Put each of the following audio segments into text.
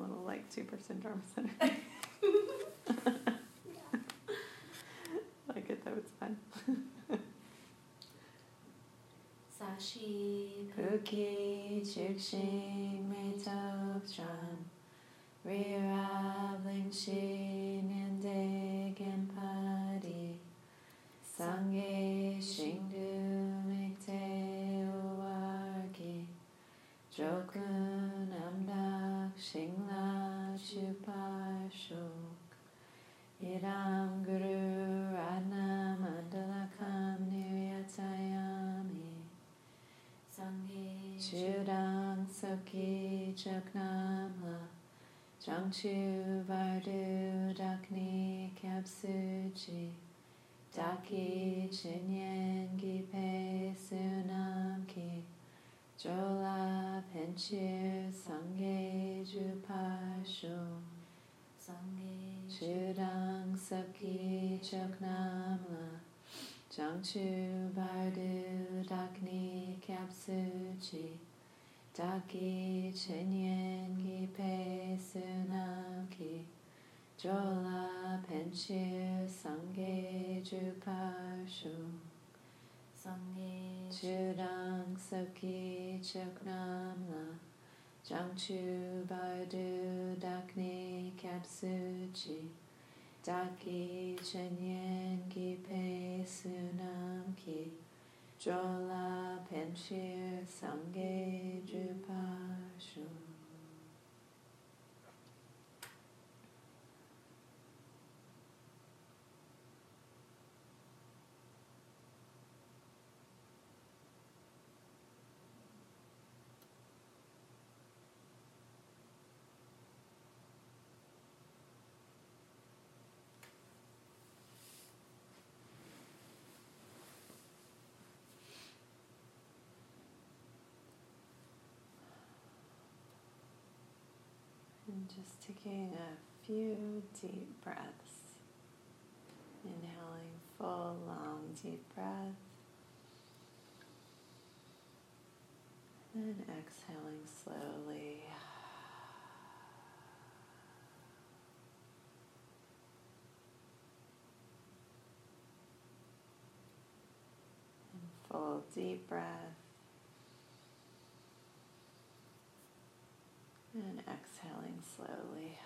little like super syndrome center. like it though, it's fun. Sashi Puki Chukshing Shin Changchu Vardu Dakni Kapsuchi Daki Chinyen Gipe Sunamki Jola Penchir Sangye Jupashu Sangye Chudang Soki Choknamla Changchu Bardu Dakni Kapsuchi Daki Chinyen Gipe Sunamki Jola Penchir Sangye Juparshu Sangye Chudang Soki Choknamla Jangchu Bardu Dakni Kapsuchi Daki Chenyen Gipe Sunamki Jola Penshir Sangye Juparshu Just taking a few deep breaths. Inhaling full, long, deep breath. And exhaling slowly. And full, deep breath. And exhaling slowly.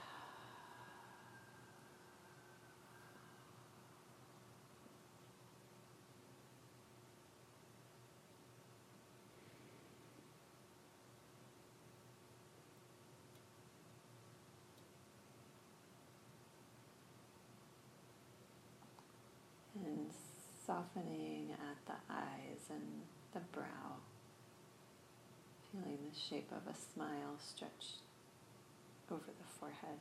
And softening at the eyes and the brow. Feeling the shape of a smile stretch over the forehead.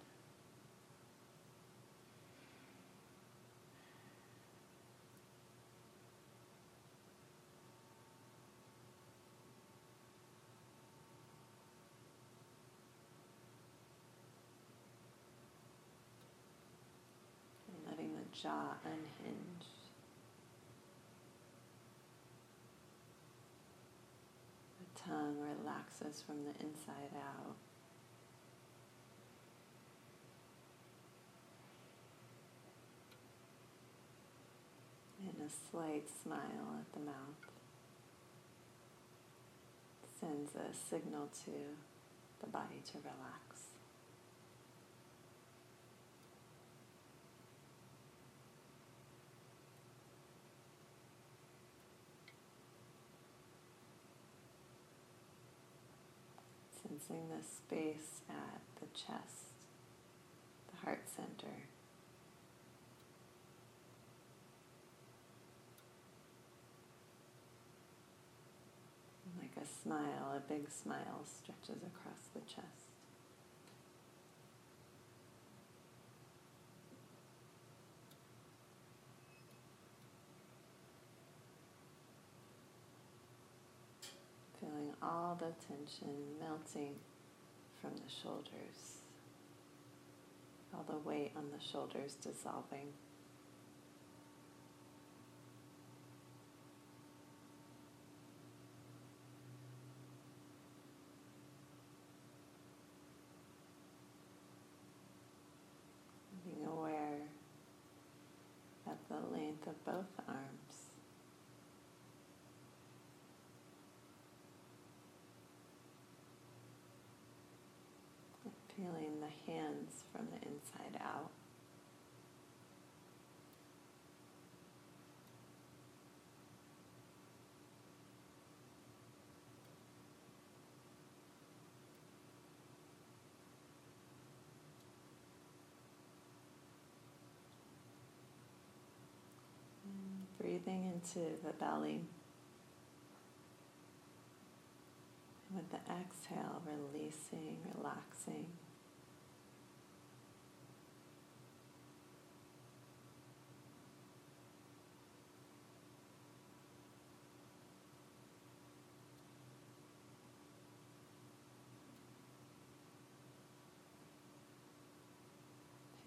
And letting the jaw unhinge. The tongue relaxes from the inside out. And a slight smile at the mouth sends a signal to the body to relax. Sensing the space at the chest, the heart center. Like a smile, a big smile stretches across the chest. Feeling all the tension melting from the shoulders, all the weight on the shoulders dissolving. the length of both arms. Feeling the hands from the inside out. And breathing into the belly. With the exhale, releasing, relaxing.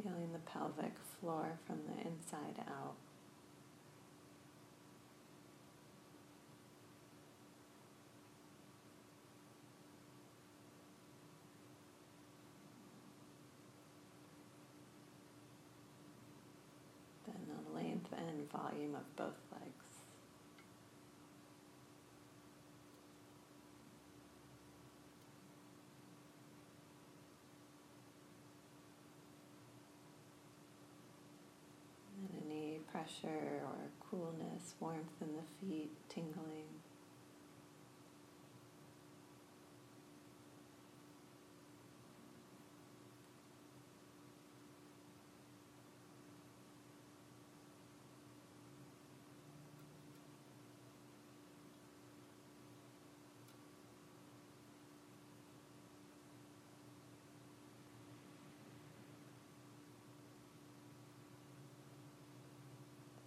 Feeling the pelvic floor from the inside out. Then the length and volume of both legs. And any pressure or coolness, warmth in the feet, tingling.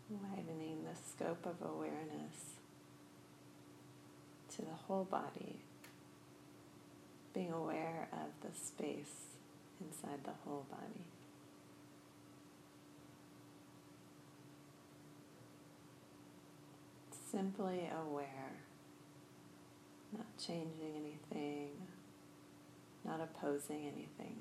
widening the scope of awareness to the whole body, being aware of the space inside the whole body. Simply aware, not changing anything, not opposing anything.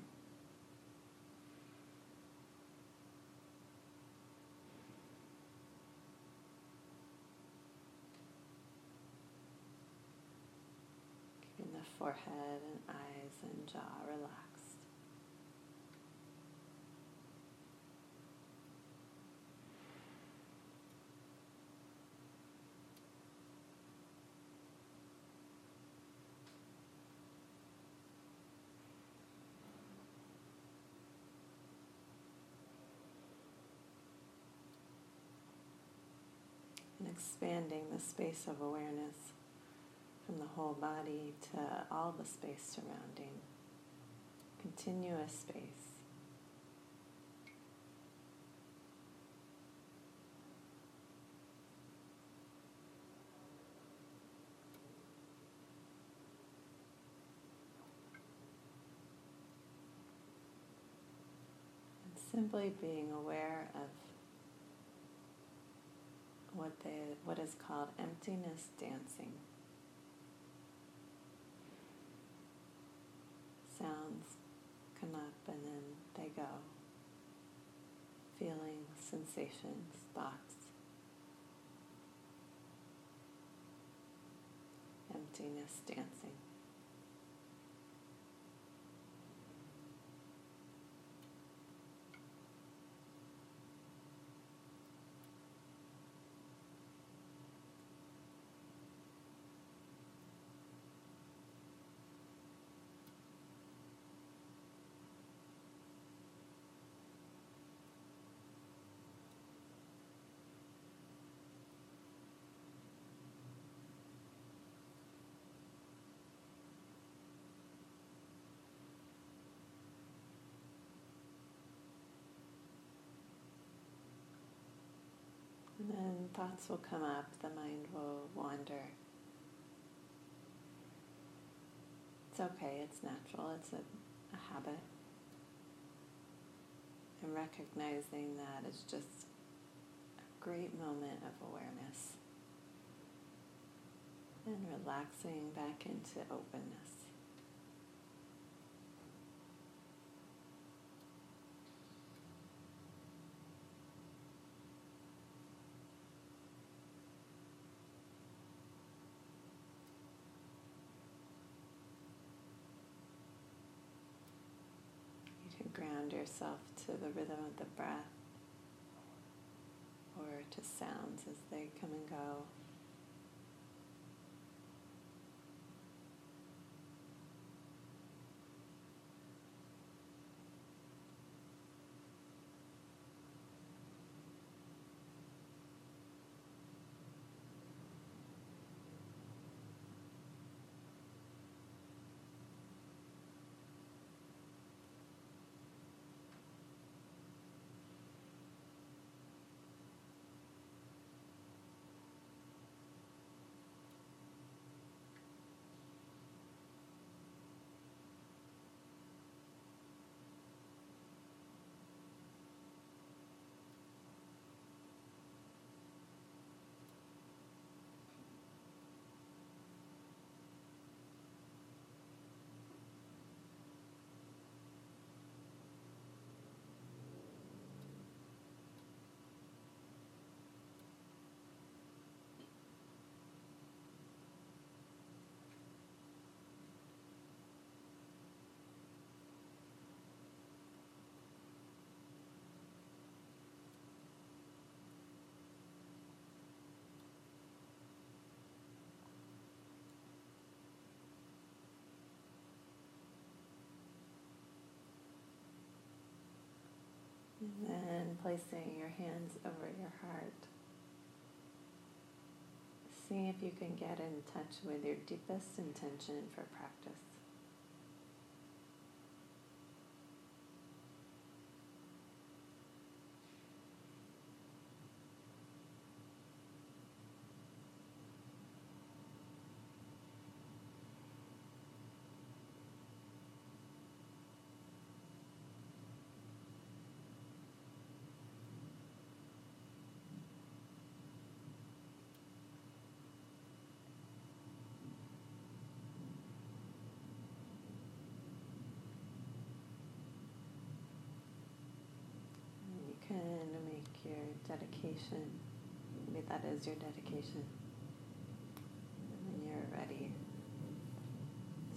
Keeping the forehead and eyes and jaw relaxed. And expanding the space of awareness from the whole body to all the space surrounding, continuous space. And simply being aware of what they what is called emptiness dancing. Sounds come up and then they go. Feelings, sensations, thoughts. Emptiness dancing. And then thoughts will come up, the mind will wander. It's okay, it's natural, it's a, a habit. And recognizing that is just a great moment of awareness. And relaxing back into openness. Ground yourself to the rhythm of the breath or to sounds as they come and go. And then placing your hands over your heart. See if you can get in touch with your deepest intention for practice. And you can make your dedication. Maybe that is your dedication. And when you're ready,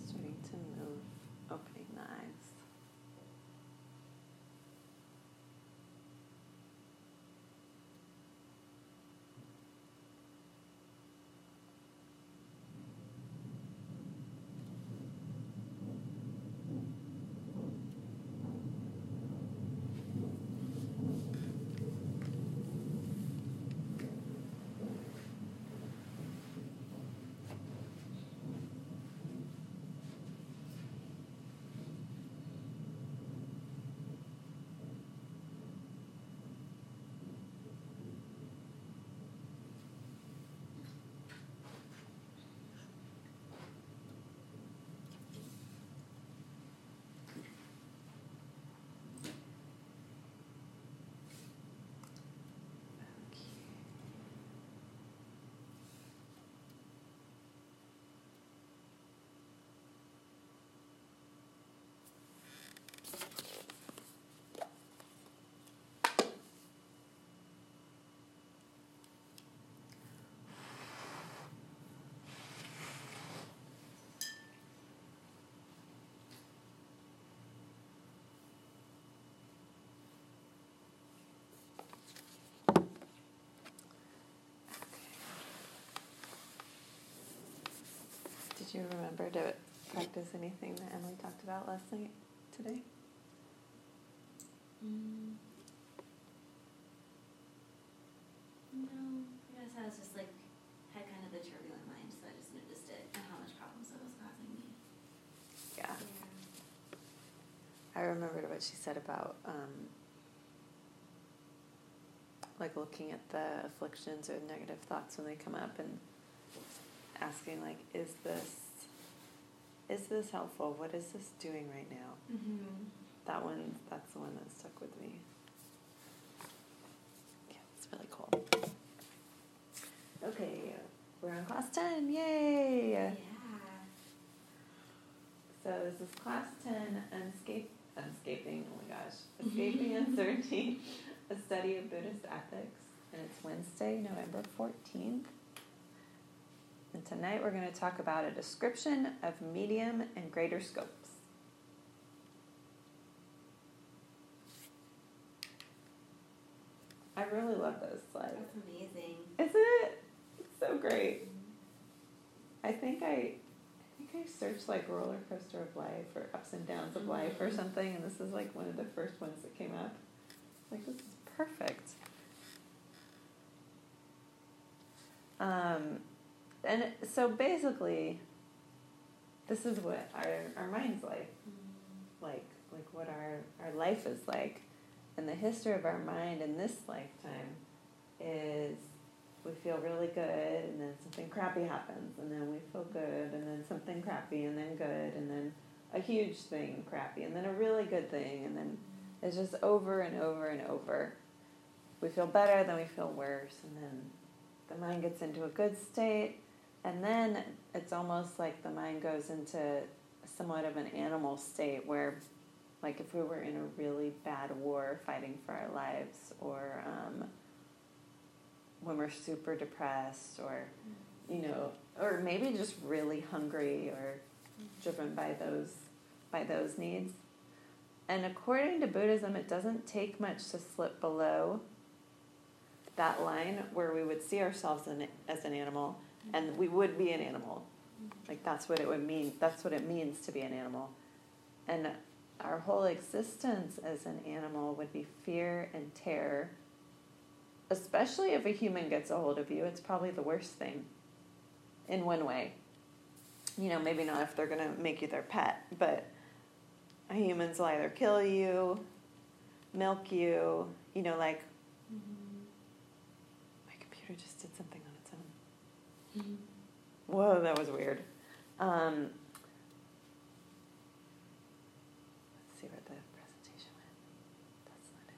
starting to move, opening the eyes. Did you remember to practice anything that Emily talked about last night today? Mm. No, I guess I was just like had kind of a turbulent mind, so I just noticed it and how much problems it was causing me. Yeah. Yeah. I remembered what she said about um, like looking at the afflictions or negative thoughts when they come up and asking like, is this is this helpful? What is this doing right now? Mm-hmm. That one that's the one that stuck with me. Yeah, it's really cool. Okay, we're on class ten, yay! Yeah. So this is class ten, unscape, unscaping. Oh my gosh, escaping uncertainty, a study of Buddhist ethics, and it's Wednesday, November fourteenth. And tonight we're going to talk about a description of medium and greater scopes. I really love those slides. That's amazing. Isn't it? It's so great. I think I I think I searched like roller coaster of life or ups and downs of life or mm-hmm. something, and this is like one of the first ones that came up. Like this is perfect. Um, and so basically, this is what our our mind's like. Like like what our our life is like. And the history of our mind in this lifetime is we feel really good and then something crappy happens and then we feel good and then something crappy and then good and then a huge thing crappy and then a really good thing and then it's just over and over and over. We feel better then we feel worse and then the mind gets into a good state and then it's almost like the mind goes into somewhat of an animal state where like if we were in a really bad war fighting for our lives or um, when we're super depressed or you know or maybe just really hungry or driven by those by those needs. And according to buddhism it doesn't take much to slip below that line where we would see ourselves in, as an animal and we would be an animal. Like that's what it would mean that's what it means to be an animal. And our whole existence as an animal would be fear and terror. Especially if a human gets a hold of you it's probably the worst thing in one way. You know maybe not if they're going to make you their pet but humans will either kill you milk you you know like mm-hmm. my computer just did something Whoa, that was weird. Um, let's see where the presentation went. That's not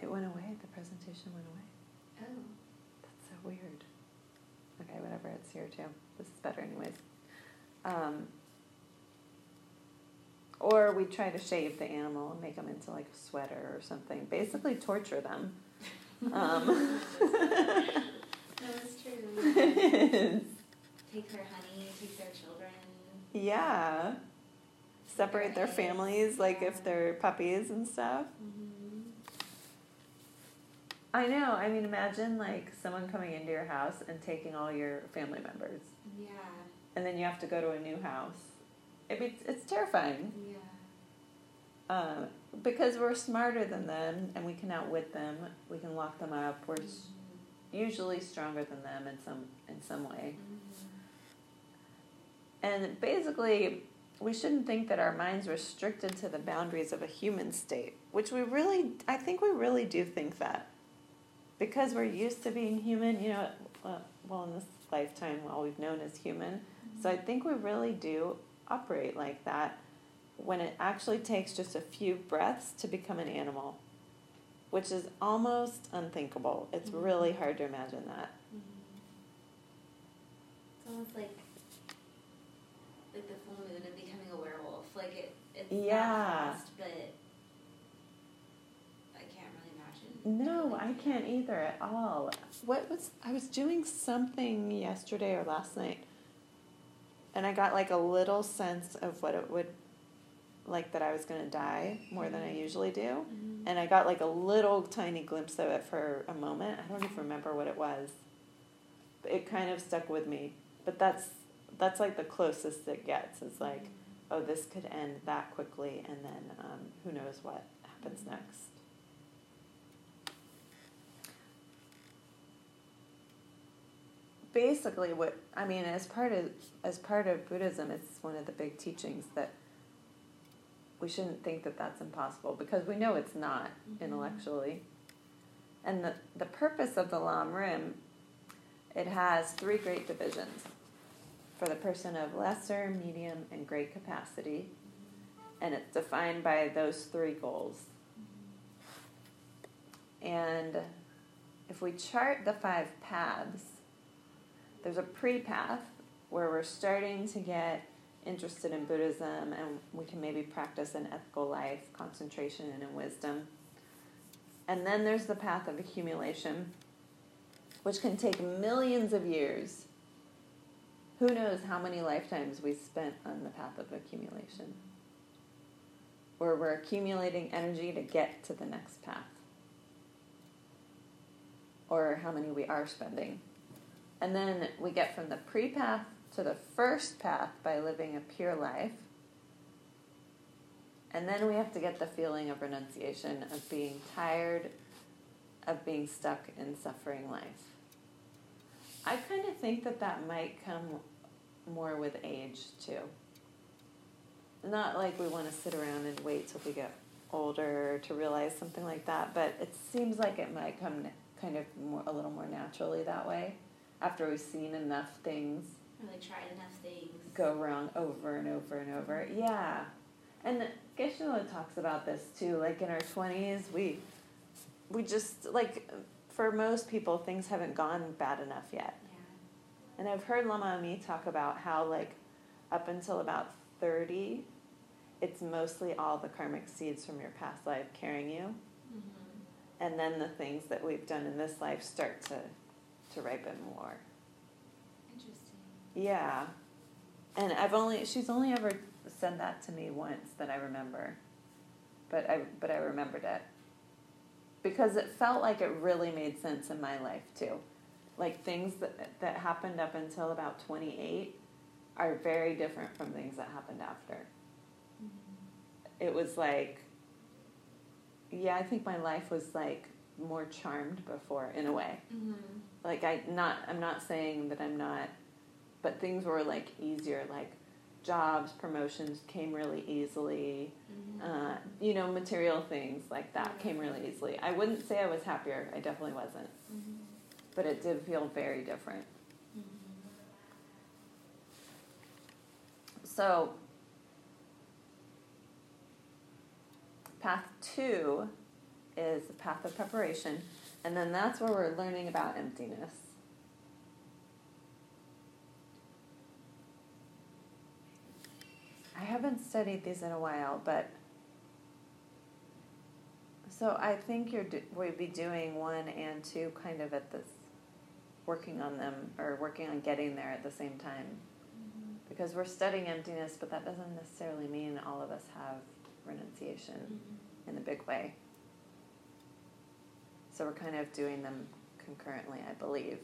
it. It went away. The presentation went away. Oh. That's so weird. Okay, whatever. It's here too. This is better, anyways. Um, or we try to shave the animal and make them into like a sweater or something. Basically, torture them. Um, No, it's true. Take their honey, take their children. Yeah. Separate their families, like if they're puppies and stuff. Mm-hmm. I know. I mean, imagine like someone coming into your house and taking all your family members, Yeah. and then you have to go to a new house. It be, it's terrifying Yeah. uh, because we're smarter than them and we can outwit them. We can lock them up. We're usually stronger than them in some in some way. And basically, we shouldn't think that our mind's restricted to the boundaries of a human state, which we really, I think we really do think that. Because we're used to being human, you know, uh, well, in this lifetime, all we've known is human. So I think we really do operate like that when it actually takes just a few breaths to become an animal, which is almost unthinkable. It's Mhm. really hard to imagine that. It's almost like like the full moon and becoming a werewolf. Like it, it's Yeah. fast, but I can't really imagine. No, I can't either at all. What was I was doing something yesterday or last night and I got like a little sense of what it would like that I was going to die more than I usually do. Mhm. And I got like a little tiny glimpse of it for a moment. I don't even remember what it was. But it kind of stuck with me. But that's that's like the closest it gets. It's like, oh, this could end that quickly, and then um, who knows what happens next. Basically, what I mean, as part of as part of Buddhism, it's one of the big teachings that we shouldn't think that that's impossible because we know it's not Mhm. intellectually. And the, the purpose of the Lam Rim, it has three great divisions for the person of lesser, medium, and great capacity. And it's defined by those three goals. And if we chart the five paths, there's a pre path where we're starting to get interested in Buddhism and we can maybe practice an ethical life, concentration, and wisdom. And then there's the path of accumulation, which can take millions of years. Who knows how many lifetimes we spent on the path of accumulation? where we're accumulating energy to get to the next path, or how many we are spending. And then we get from the pre path to the first path by living a pure life. And then we have to get the feeling of renunciation, of being tired, of being stuck in suffering life. I kind of think that that might come more with age too. Not like we want to sit around and wait till we get older to realize something like that, but it seems like it might come kind of more, a little more naturally that way after we've seen enough things or like tried enough things go wrong over and over and over. Yeah. And Geshe-la talks about this too. Like in our 20s, we we just like for most people things haven't gone bad enough yet. yeah And I've heard Lama Ami talk about how like up until about 30 it's mostly all the karmic seeds from your past life carrying you mm-hmm. and then the things that we've done in this life start to to ripen more. Yeah. And I've only she's only ever said that to me once that I remember. But I but I remembered it. Because it felt like it really made sense in my life too. Like things that that happened up until about 28 are very different from things that happened after. mm-hmm. It was like yeah, I think my life was like more charmed before in a way. Mm-hmm. like I not I'm not saying that I'm not but things were like easier like jobs promotions came really easily. Mm-hmm. uh, you know material things like that came really easily. I wouldn't say I was happier. I definitely wasn't. Mm-hmm. but it did feel very different. Mm-hmm. so path two is the path of preparation and then that's where we're learning about emptiness I haven't studied these in a while, but so I think you're do, we'd be doing one and two kind of at this, working on them or working on getting there at the same time, Mm-hmm. because we're studying emptiness, but that doesn't necessarily mean all of us have renunciation Mm-hmm. in a big way. So we're kind of doing them concurrently, I believe.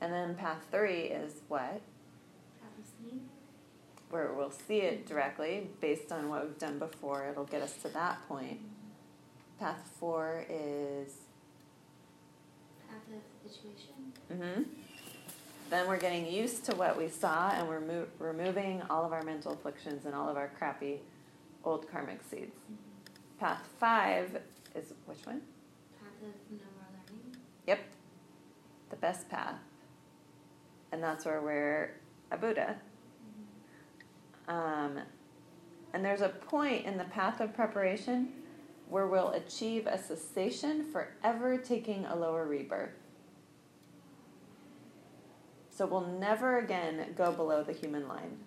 And then path three is what? Prophecy. Where we'll see it directly based on what we've done before. It'll get us to that point. Path four is. Path of habituation. hmm Then we're getting used to what we saw and we're mo- removing all of our mental afflictions and all of our crappy old karmic seeds. Path five is which one? Path of no more learning. Yep. The best path. And that's where we're a Buddha. Um, and there's a point in the path of preparation where we'll achieve a cessation forever taking a lower rebirth. So we'll never again go below the human line.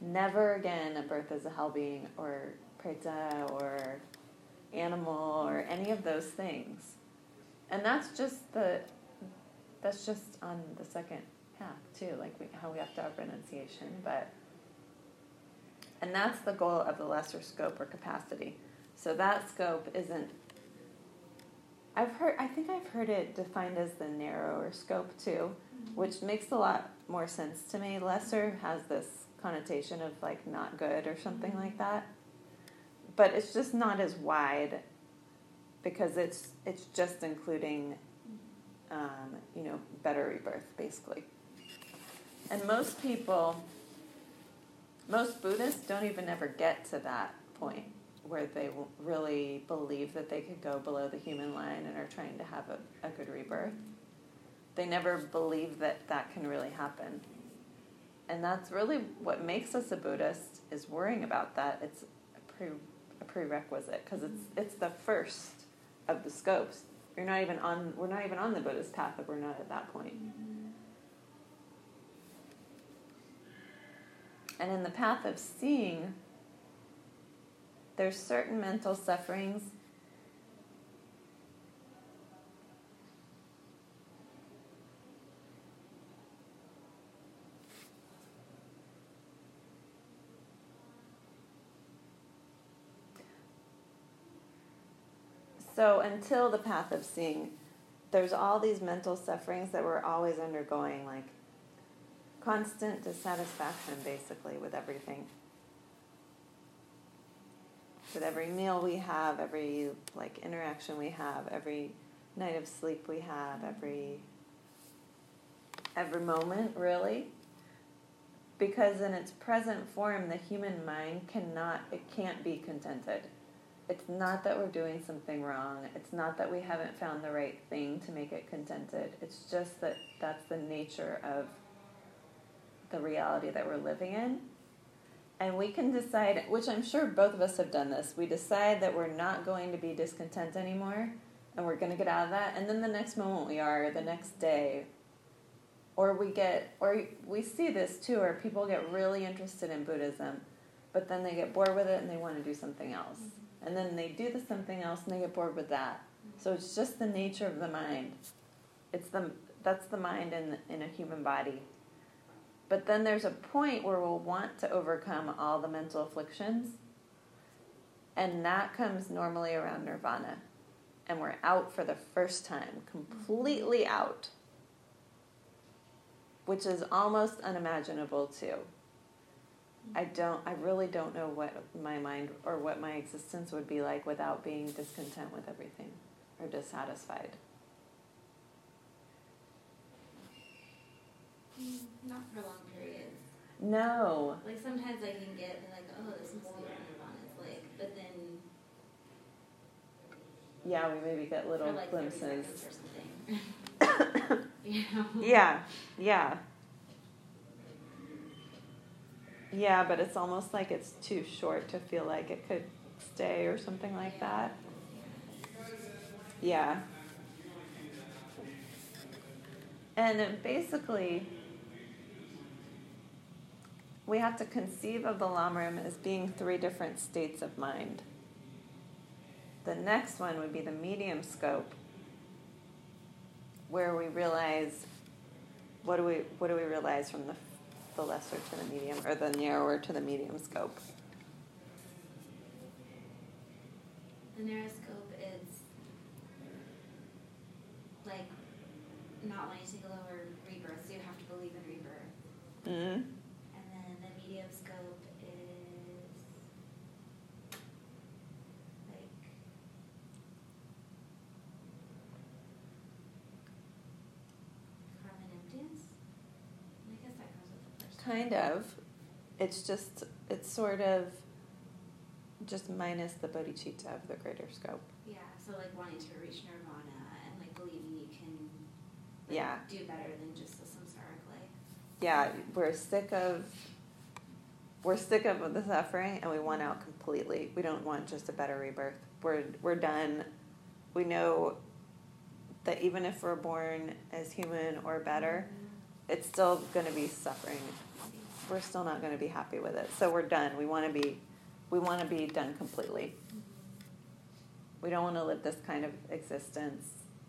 Never again a birth as a hell being or preta or animal or any of those things. And that's just the that's just on the second path too, like we, how we have to have renunciation, but and that's the goal of the lesser scope or capacity. So that scope isn't. I've heard. I think I've heard it defined as the narrower scope too, which makes a lot more sense to me. Lesser has this connotation of like not good or something like that, but it's just not as wide because it's it's just including, um, you know, better rebirth basically. And most people most Buddhists don't even ever get to that point where they really believe that they could go below the human line and are trying to have a, a good rebirth. They never believe that that can really happen. And that's really what makes us a Buddhist is worrying about that. It's a, pre, a prerequisite because it's it's the first of the scopes. You're not even on. We're not even on the Buddhist path if we're not at that point. And in the path of seeing, there's certain mental sufferings So until the path of seeing, there's all these mental sufferings that we're always undergoing, like constant dissatisfaction basically with everything. With every meal we have, every like interaction we have, every night of sleep we have, every every moment really. Because in its present form the human mind cannot it can't be contented. It's not that we're doing something wrong. It's not that we haven't found the right thing to make it contented. It's just that that's the nature of the reality that we're living in. And we can decide, which I'm sure both of us have done this, we decide that we're not going to be discontent anymore and we're going to get out of that. And then the next moment we are, the next day, or we get, or we see this too, where people get really interested in Buddhism, but then they get bored with it and they want to do something else. Mm-hmm. And then they do the something else and they get bored with that. So it's just the nature of the mind. It's the that's the mind in in a human body. But then there's a point where we'll want to overcome all the mental afflictions. And that comes normally around nirvana. And we're out for the first time, completely out. Which is almost unimaginable, too. I don't, I really don't know what my mind or what my existence would be like without being discontent with everything or dissatisfied. Not for long periods. No. Like sometimes I can get like, oh, this must be what Nirvana's like, but then. Yeah, we maybe get little like glimpses. or something. you know? Yeah, yeah. Yeah, but it's almost like it's too short to feel like it could stay or something like that. Yeah. And basically, we have to conceive of the Lamrim as being three different states of mind. The next one would be the medium scope, where we realize what do we what do we realize from the the lesser to the medium or the narrower to the medium scope. The narrow scope is like not wanting to take a lower rebirth, so you have to believe in rebirth. Mm-hmm. Kind of. It's just, it's sort of just minus the bodhicitta of the greater scope. Yeah, so like wanting to reach nirvana and like believing you can like, yeah. do better than just the samsaric life. Yeah, we're sick of we're sick of the suffering and we want out completely. We don't want just a better rebirth. We're we're done. We know that even if we're born as human or better, mm-hmm. it's still going to be suffering we're still not going to be happy with it. So we're done. We want to be, we want to be done completely. We don't want to live this kind of existence.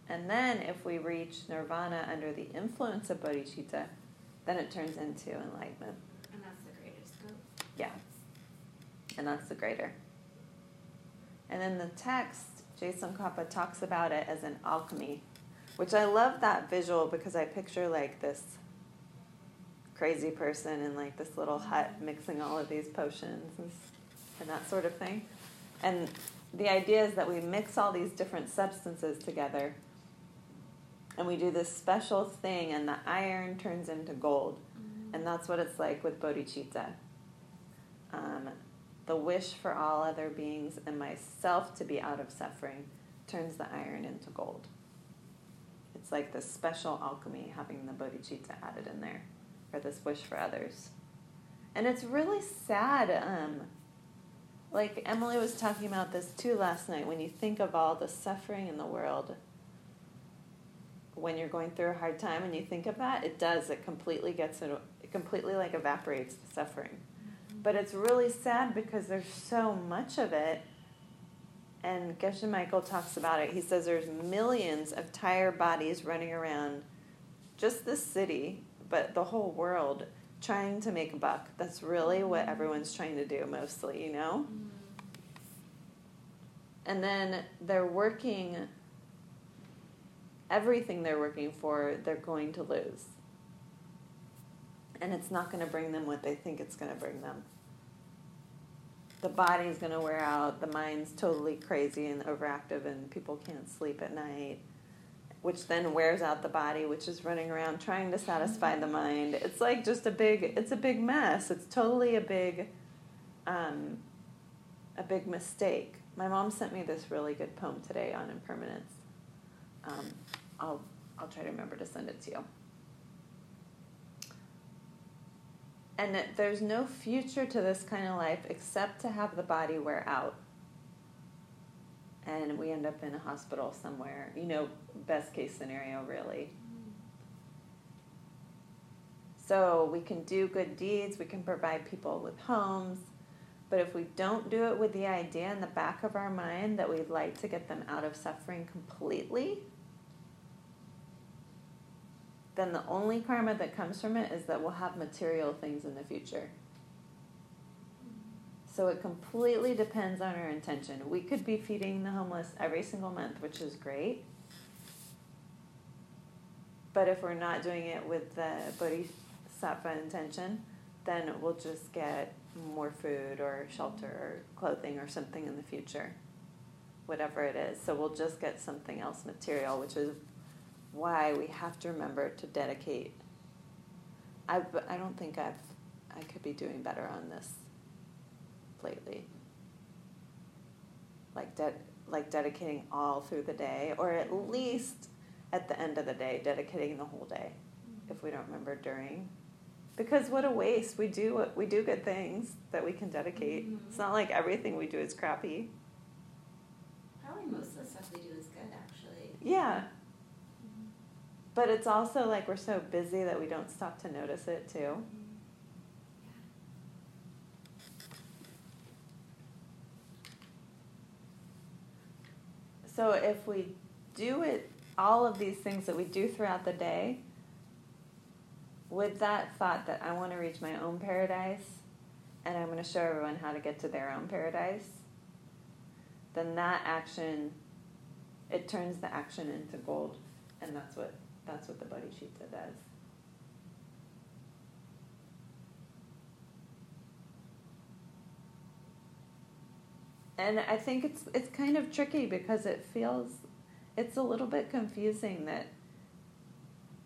And then if we reach nirvana under the influence of bodhicitta, then it turns into enlightenment. And that's the greater scope. Yeah. And that's the greater. And in the text, Je Tsongkhapa talks about it as an alchemy, which I love that visual because I picture like this crazy person in like this little hut mixing all of these potions and, and that sort of thing. And the idea is that we mix all these different substances together and we do this special thing and the iron turns into gold. Mm-hmm. And that's what it's like with bodhicitta. Um, the wish for all other beings and myself to be out of suffering turns the iron into gold. It's like this special alchemy having the bodhicitta added in there or this wish for others. And it's really sad. Um, like Emily was talking about this too last night. When you think of all the suffering in the world, when you're going through a hard time, and you think of that, it does. It completely gets it. It completely like evaporates the suffering. Mm-hmm. But it's really sad because there's so much of it. And Geshe Michael talks about it. He says there's millions of tired bodies running around just this city but the whole world trying to make a buck. That's really what everyone's trying to do mostly, you know? Mm. And then they're working, everything they're working for, they're going to lose. And it's not going to bring them what they think it's going to bring them. The body's going to wear out, the mind's totally crazy and overactive, and people can't sleep at night which then wears out the body, which is running around trying to satisfy the mind. It's like just a big, it's a big mess. It's totally a big, um, a big mistake. My mom sent me this really good poem today on impermanence. Um, I'll, I'll try to remember to send it to you. And there's no future to this kind of life except to have the body wear out and we end up in a hospital somewhere. You know, best case scenario, really. So we can do good deeds, we can provide people with homes, but if we don't do it with the idea in the back of our mind that we'd like to get them out of suffering completely, then the only karma that comes from it is that we'll have material things in the future. So it completely depends on our intention. We could be feeding the homeless every single month, which is great. But if we're not doing it with the bodhisattva intention, then we'll just get more food or shelter or clothing or something in the future, whatever it is. So we'll just get something else material, which is why we have to remember to dedicate. I, I don't think I've I could be doing better on this lately. Like de- like dedicating all through the day, or at least at the end of the day, dedicating the whole day, if we don't remember during. Because what a waste! We do we do good things that we can dedicate. Mm-hmm. It's not like everything we do is crappy. Probably most of the stuff we do is good, actually. Yeah. Mm-hmm. But it's also like we're so busy that we don't stop to notice it too. So if we do it, all of these things that we do throughout the day, with that thought that I want to reach my own paradise and I'm going to show everyone how to get to their own paradise, then that action, it turns the action into gold. And that's what, that's what the bodhicitta does. And I think it's it's kind of tricky because it feels it's a little bit confusing that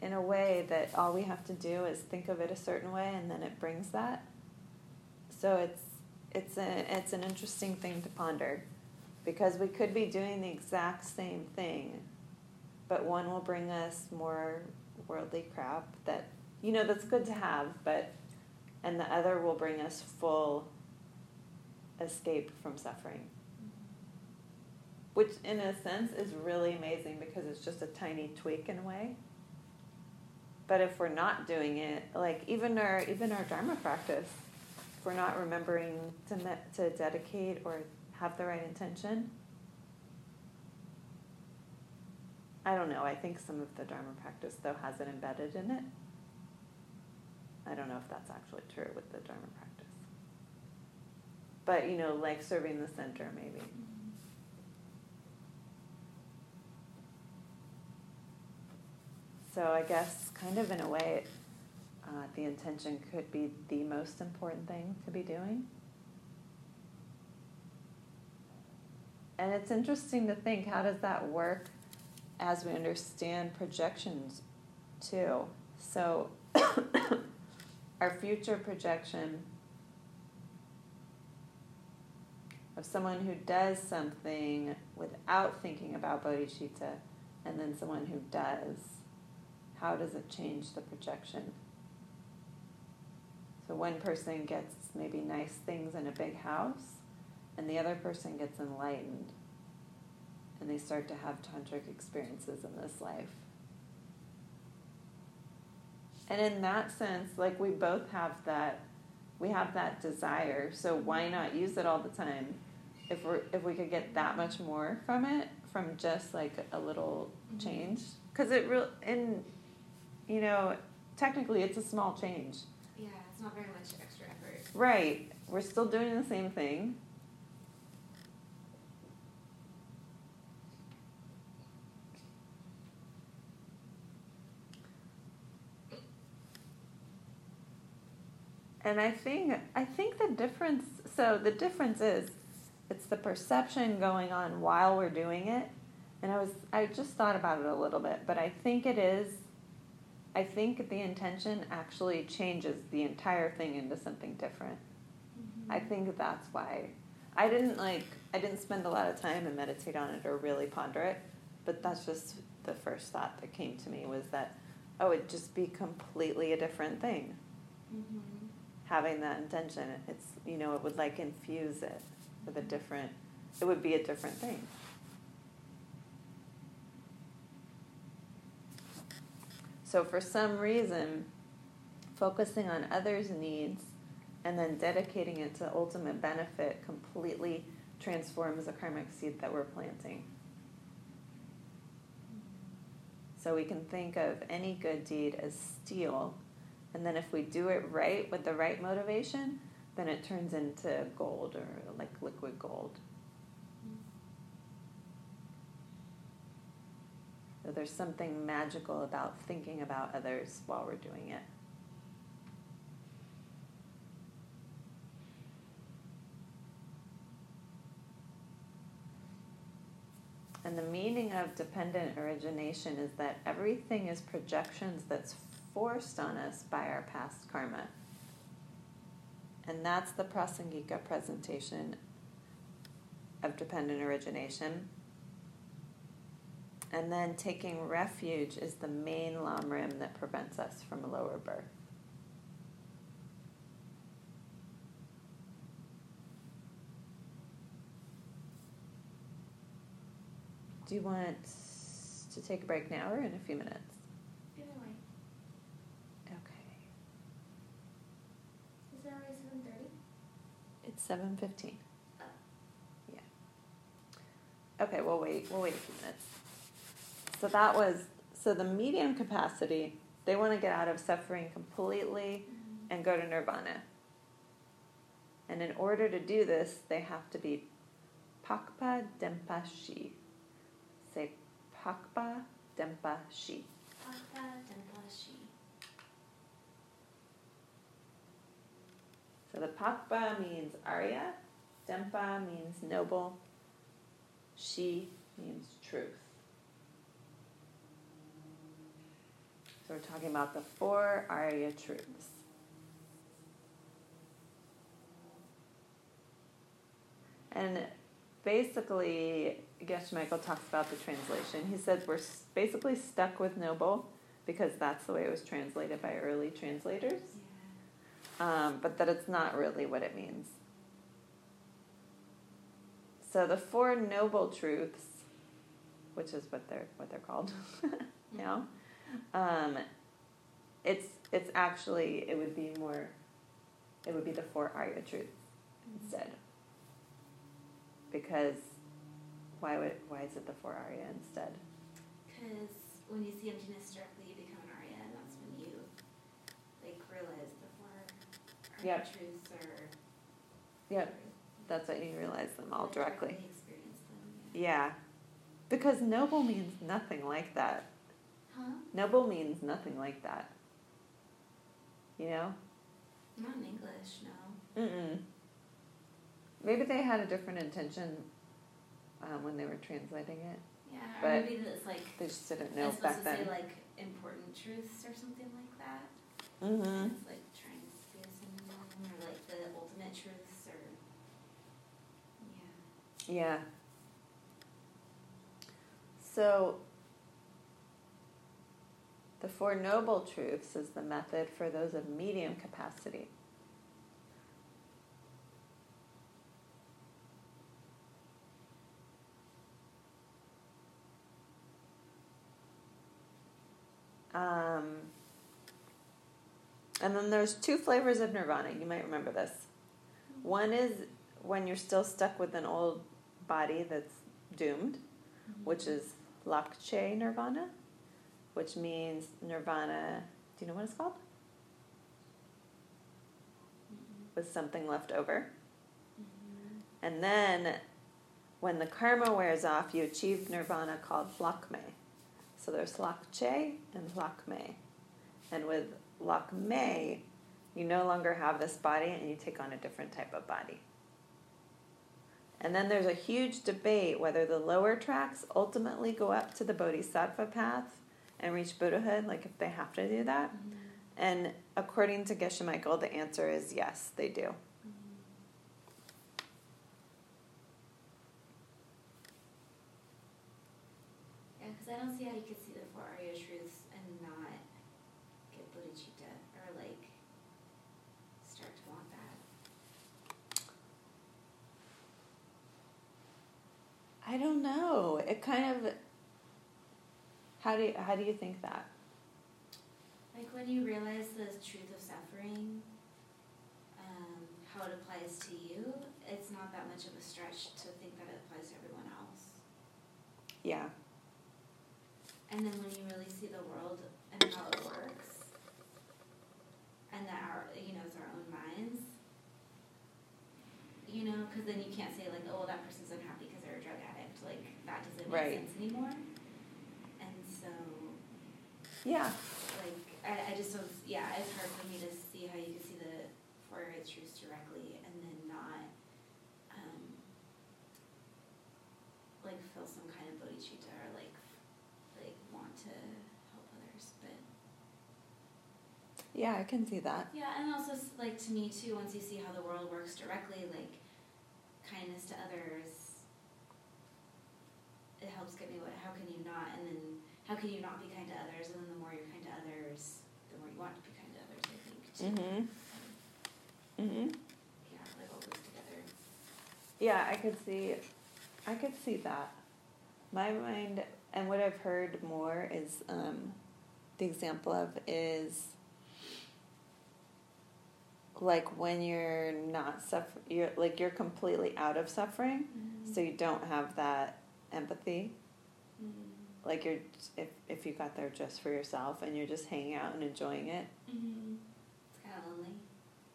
in a way that all we have to do is think of it a certain way and then it brings that. So it's it's a it's an interesting thing to ponder because we could be doing the exact same thing, but one will bring us more worldly crap that you know that's good to have, but and the other will bring us full escape from suffering. Which, in a sense, is really amazing because it's just a tiny tweak in a way. But if we're not doing it, like even our even our dharma practice, if we're not remembering to met, to dedicate or have the right intention, I don't know. I think some of the dharma practice though has it embedded in it. I don't know if that's actually true with the dharma practice but you know, like serving the center maybe. So I guess, kind of in a way, uh, the intention could be the most important thing to be doing. And it's interesting to think how does that work as we understand projections too. So our future projection of someone who does something without thinking about bodhicitta and then someone who does, how does it change the projection? So one person gets maybe nice things in a big house, and the other person gets enlightened, and they start to have tantric experiences in this life. And in that sense, like we both have that we have that desire, so why not use it all the time? If we if we could get that much more from it, from just like a little mm-hmm. change, because it real in, you know, technically it's a small change. Yeah, it's not very much extra effort. Right, we're still doing the same thing. And I think I think the difference so the difference is it's the perception going on while we're doing it. And I was I just thought about it a little bit, but I think it is I think the intention actually changes the entire thing into something different. Mm-hmm. I think that's why I didn't like I didn't spend a lot of time and meditate on it or really ponder it, but that's just the first thought that came to me was that oh it'd just be completely a different thing Mm-hmm. Having that intention it's you know it would like infuse it with a different it would be a different thing. So for some reason focusing on others needs and then dedicating it to ultimate benefit completely transforms the karmic seed that we're planting. So we can think of any good deed as steel and then if we do it right with the right motivation, then it turns into gold or like liquid gold. So there's something magical about thinking about others while we're doing it. And the meaning of dependent origination is that everything is projections that's forced on us by our past karma. And that's the Prasangika presentation of dependent origination. And then taking refuge is the main lamrim that prevents us from a lower birth. Do you want to take a break now or in a few minutes? Either way. Okay. Is it already seven thirty? It's seven fifteen. Yeah. Okay, we'll wait. We'll wait a few minutes. So that was so the medium capacity. They want to get out of suffering completely and go to nirvana. And in order to do this, they have to be pakpa dempa shi. Say pakpa dempa shi. Papa Denpashi. So the pakpa means Arya, dempa means noble, She means truth. So we're talking about the four Arya truths. And basically, Geshe Michael talks about the translation. He said we're basically stuck with noble because that's the way it was translated by early translators Yeah. Um, but that it's not really what it means. So the four noble truths, which is what they're what they're called now, um, it's it's actually it would be more, it would be the four Arya truths instead. Because why would why is it the four Arya instead? Because when you see emptiness you become an Arya, and that's when you like realize the four Arya Yep. truths are. Yep. That's what you realize them all directly. experience them. Yeah. Yeah, because noble means nothing like that. Huh? Noble means nothing like that. You know? Not in English, no. Mm-mm. Maybe they had a different intention um, when they were translating it. Yeah, But- or maybe it's like They just didn't know back to then. say like important truths or something like that. mm-hmm. It's like trying to say something or like the ultimate truths or yeah. So, the Four Noble Truths is the method for those of medium capacity. Um, and then there's two flavors of nirvana. You might remember this. One is when you're still stuck with an old body that's doomed, which is lakche nirvana, which means nirvana. Do you know what it's called? With something left over. Mm-hmm. And then when the karma wears off, you achieve nirvana called lakme. So there's lakche and lakme. And with lakme, You no longer have this body and you take on a different type of body. And then there's a huge debate whether the lower tracks ultimately go up to the bodhisattva path and reach Buddhahood, like if they have to do that. Mhm. And according to Geshe Michael, the answer is yes, they do. Mhm. Yeah, because I don't see how you could see the four Arya truths and not get bodhicitta or like start to want that. I don't know. It kind of. How do you, how do you think that? Like when you realize the truth of suffering, um, how it applies to you, it's not that much of a stretch to think that it applies to everyone else. Yeah. And then when you really see the world and how it works, and that our, you know, it's our own minds, you know, because then you can't say like, oh, well, that person's unhappy because they're a drug addict. Like make Right. sense anymore. And so, Yeah. like, I, I just don't. Yeah, it's hard for me to see how you could see the four Arya truths directly and then not, um, like feel some kind of bodhicitta or like, like want to help others. But Yeah, I can see that. yeah, and also like to me too. Once you see how the world works directly, like kindness to others, it helps get me. What? How can you not? And then how can you not be kind to others? And then the more you're kind to others, the more you want to be kind to others. I think. Too. Mhm. Mhm. Yeah, like all goes together. Yeah, I could see. I could see that. My mind and what I've heard more is um, the example of is like when you're not suffer you're like you're completely out of suffering so you don't have that empathy Mm-hmm. like you're if if you got there just for yourself and you're just hanging out and enjoying it Mm-hmm. It's kind of lonely.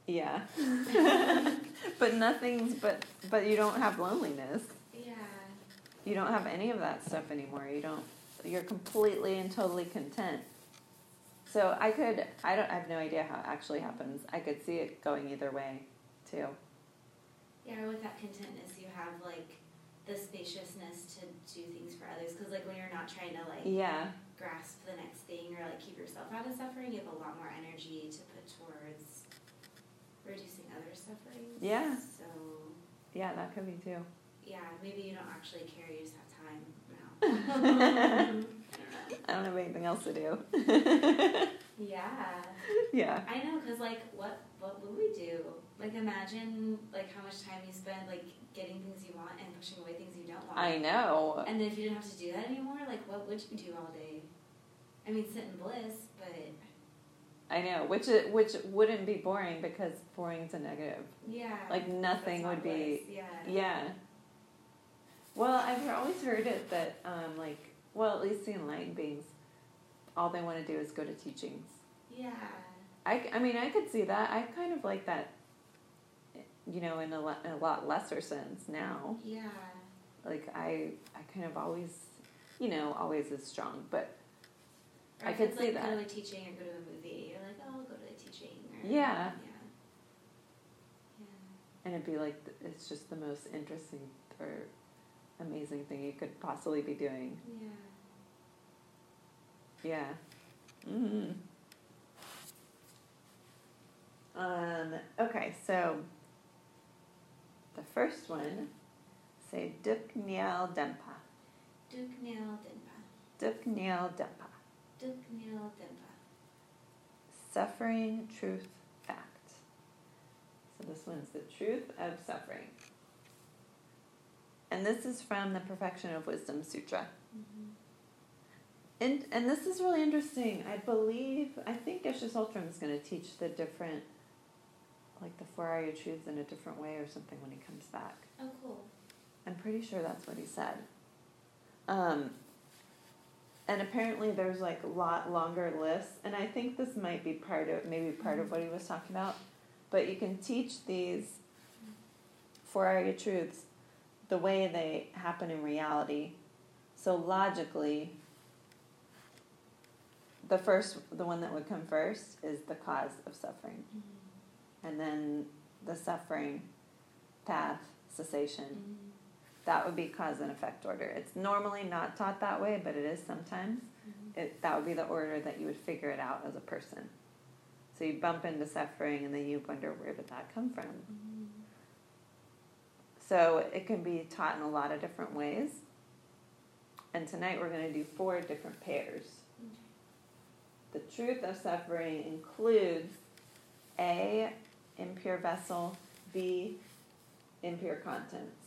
yeah but nothing's but but you don't have loneliness Yeah. you don't have any of that stuff anymore you don't you're completely and totally content so i could i don't i have no idea how it actually happens i could see it going either way too Yeah, with that contentness, you have like the spaciousness to do things for others. Because like when you're not trying to like yeah grasp the next thing or like keep yourself out of suffering, you have a lot more energy to put towards reducing other suffering. Yeah. So yeah that could be too yeah, maybe you don't actually care. You just have time now. i don't have anything else to do yeah. yeah I know, cause like, what what would we do? Like, imagine like how much time you spend like getting things you want and pushing away things you don't want. i know And then if you didn't have to do that anymore, like, what would you do all day? I mean, sit in bliss, but i know which it, which wouldn't be boring because boring's a negative yeah, like nothing would not be bliss, Yeah. Yeah. Well, I've always heard it that, um, like, well, at least the enlightened beings, all they want to do is go to teachings. Yeah. I, I mean, I could see that. I kind of like that, you know, in a, in a lot lesser sense now. Yeah. Like, I, I kind of always, you know, always is strong, but Or I could see like, that. Go to a teaching or go to a movie. You're like, oh, I'll go to a teaching. Or, Yeah. Yeah. Yeah. and it'd be like, it's just the most interesting or amazing thing you could possibly be doing. Yeah. Yeah. Mm. Um, okay, so the first one, say Duk Nial Denpa. Duk Nial Denpa. Duk Nial Denpa. Duk Nial Denpa. Suffering, truth, fact. So this one's the truth of suffering. And this is from the Perfection of Wisdom Sutra. Mm-hmm. And and this is really interesting. I believe I think Geshe Sultram is going to teach the different, like the four Arya truths in a different way or something when he comes back. Oh, cool. I'm pretty sure that's what he said. Um, and apparently there's like a lot longer lists, and I think this might be part of maybe part of what he was talking about. But you can teach these four Arya truths the way they happen in reality. So logically, the first, the one that would come first, is the cause of suffering. Mm-hmm. And then the suffering path, cessation. Mm-hmm. That would be cause and effect order. It's normally not taught that way, but it is sometimes. Mm-hmm. It, that would be the order that you would figure it out as a person. So you bump into suffering and then you wonder where did that come from? Mm-hmm. So it can be taught in a lot of different ways. And tonight we're going to do four different pairs. The truth of suffering includes A, impure vessel, B, impure contents.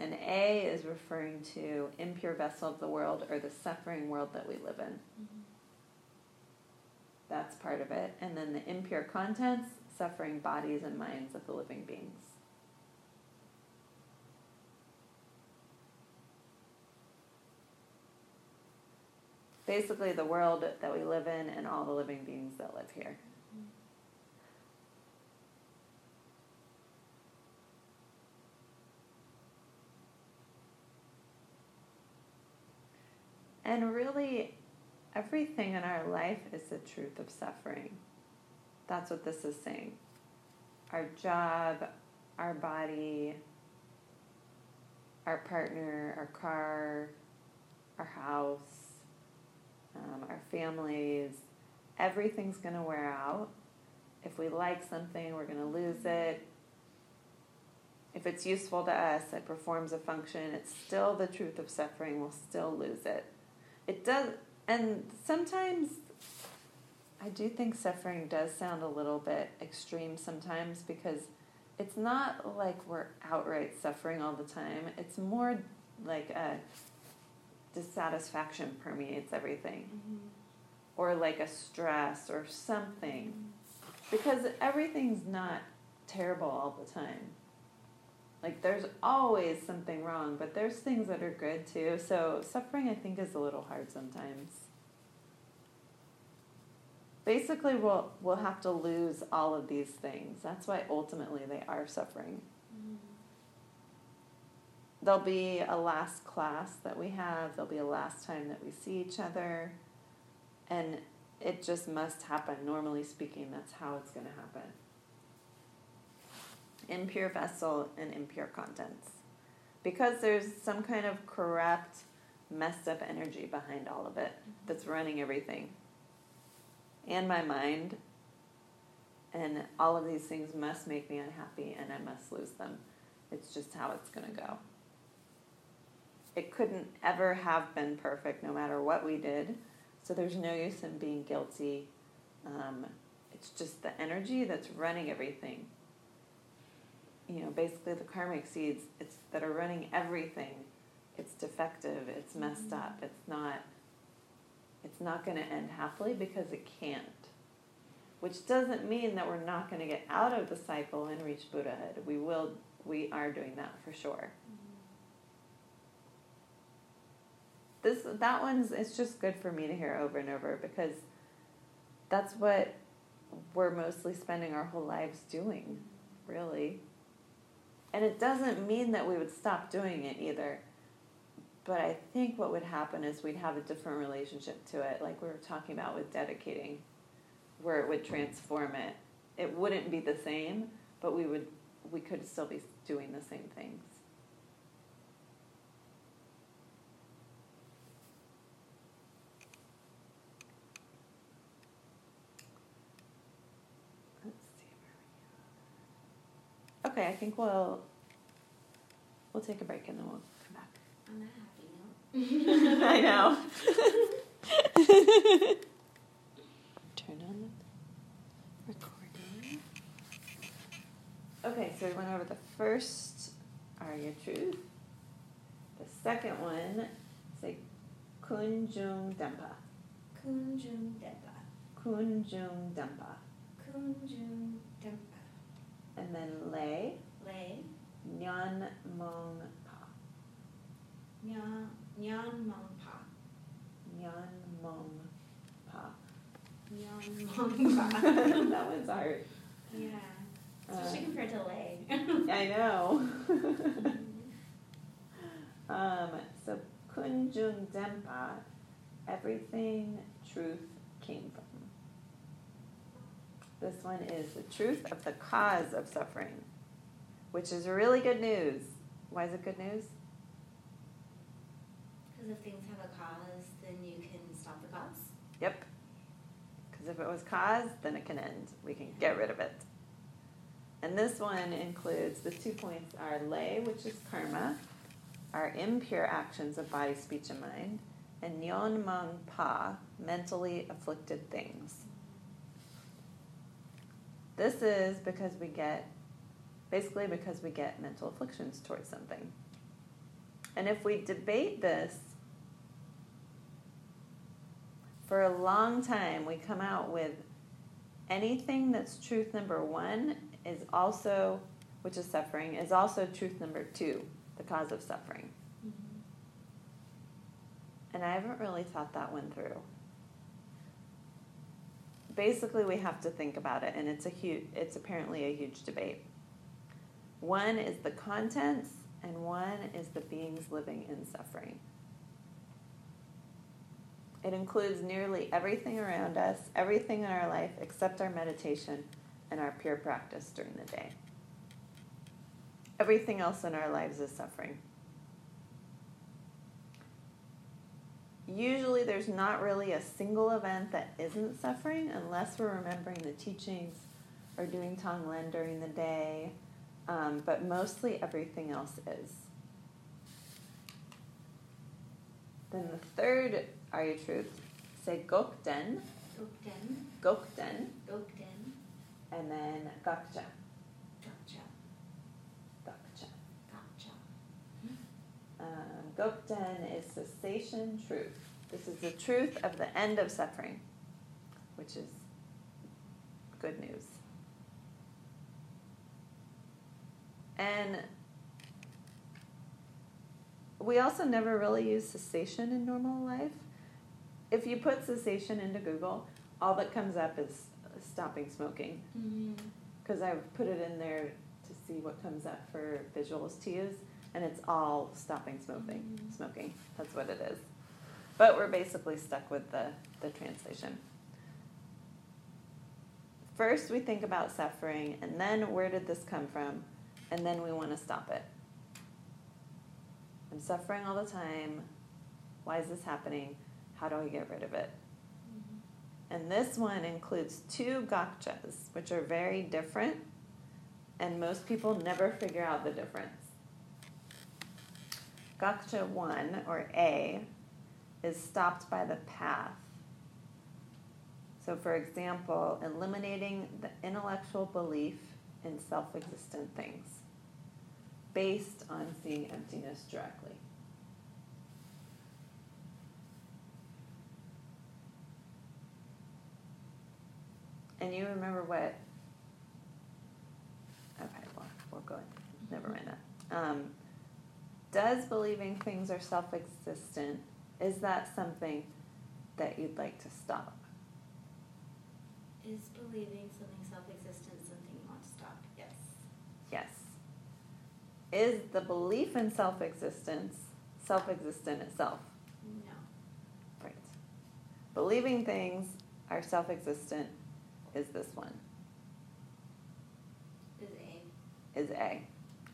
And A is referring to impure vessel of the world or the suffering world that we live in. Mm-hmm. That's part of it. And then the impure contents, suffering bodies and minds of the living beings. Basically, the world that we live in and all the living beings that live here. And really, everything in our life is the truth of suffering. That's what this is saying. Our job, our body, our partner, our car, our house, um, our families, everything's going to wear out. If we like something, we're going to lose it. If it's useful to us, it performs a function, it's still the truth of suffering, we'll still lose it. It does, and sometimes I do think suffering does sound a little bit extreme sometimes because it's not like we're outright suffering all the time. It's more like a dissatisfaction permeates everything, Mm-hmm. or like a stress or something, because everything's not terrible all the time. Like there's always something wrong, but there's things that are good too. So suffering, I think, is a little hard sometimes. Basically, we'll we'll have to lose all of these things. That's why ultimately they are suffering. Mm-hmm. There'll be a last class that we have. There'll be a last time that we see each other, and it just must happen. Normally speaking, that's how it's going to happen. Impure vessel and impure contents, because there's some kind of corrupt, messed up energy behind all of it that's running everything, and my mind. And all of these things must make me unhappy, and I must lose them. It's just how it's going to go it couldn't ever have been perfect no matter what we did. So there's no use in being guilty. Um, it's just the energy that's running everything. You know, basically the karmic seeds it's that are running everything. It's defective. It's messed Mhm. up. It's not. It's not going to end happily because it can't. Which doesn't mean that we're not going to get out of the cycle and reach Buddhahood. We will. We are doing that for sure. this that one's it's just good for me to hear over and over because that's what we're mostly spending our whole lives doing really and it doesn't mean that we would stop doing it either. But i think what would happen is we'd have a different relationship to it like we were talking about with dedicating where it would transform it. It wouldn't be the same but we would we could still be doing the same things Let's see where we are. Okay, I think we'll we'll take a break and then we'll come back. On that happy note. I know. Turn on the recording. Okay, so we went over the first Arya truth. The second one, say Kunjung Dempa. Kunjung Dempa. Kunjung Dempa. Kunjung Dempa. And then lay. Lay. Nyan Mong Pa. Nyan Nyan Mong Pa. Nyan Mong Pa. Nyan Mong Pa. that one's hard. Yeah. Uh, Especially compared to lay. I know. um, so Kunjung Dempa, everything truth came from. This one is the truth of the cause of suffering, which is really good news. Why is it good news? Because if things have a cause, then you can stop the cause. Yep. Because if it was cause, then it can end. We can get rid of it. And this one includes the two points are lay, which is karma, our impure actions of body, speech, and mind, and nyon mang pa, mentally afflicted things. This is because we get, basically, because we get mental afflictions towards something. And if we debate this for a long time, we come out with anything that's truth number one is also, which is suffering, is also truth number two, the cause of suffering. Mm-hmm. And I haven't really thought that one through. Basically, we have to think about it, and it's a huge, it's apparently a huge debate. One is the contents, and one is the beings living in suffering. It includes nearly everything around us, everything in our life, except our meditation and our pure practice during the day. Everything else in our lives is suffering. Usually, there's not really a single event that isn't suffering unless we're remembering the teachings or doing Tonglen during the day, um, but mostly everything else is. Then the third Arya truth, say Gokden, Gokden, Gokden, Gokden, and then Gakcha. Gotcha, Gakcha. Gotcha. Um, is cessation truth. This is the truth of the end of suffering, which is good news. And we also never really use cessation in normal life. If you put cessation into Google, all that comes up is stopping smoking. Mm-hmm. Because I've put it in there to see what comes up for visuals to use, and it's all stopping smoking. Smoking. That's what it is. But we're basically stuck with the, the translation. First, we think about suffering, and then where did this come from? And then we want to stop it. I'm suffering all the time. Why is this happening? How do I get rid of it? And this one includes two gakchas, which are very different, and most people never figure out the difference. Gakcha 1, or A, is stopped by the path. So, for example, eliminating the intellectual belief in self existent things based on seeing emptiness directly. And you remember what? Okay, well, we'll go. Never mind that. Um, does believing things are self-existent is that something that you'd like to stop? Is believing something self-existent something you want to stop? Yes. Yes. Is the belief in self-existence self-existent itself? No. Right. Believing things are self-existent is this one. Is A. is A.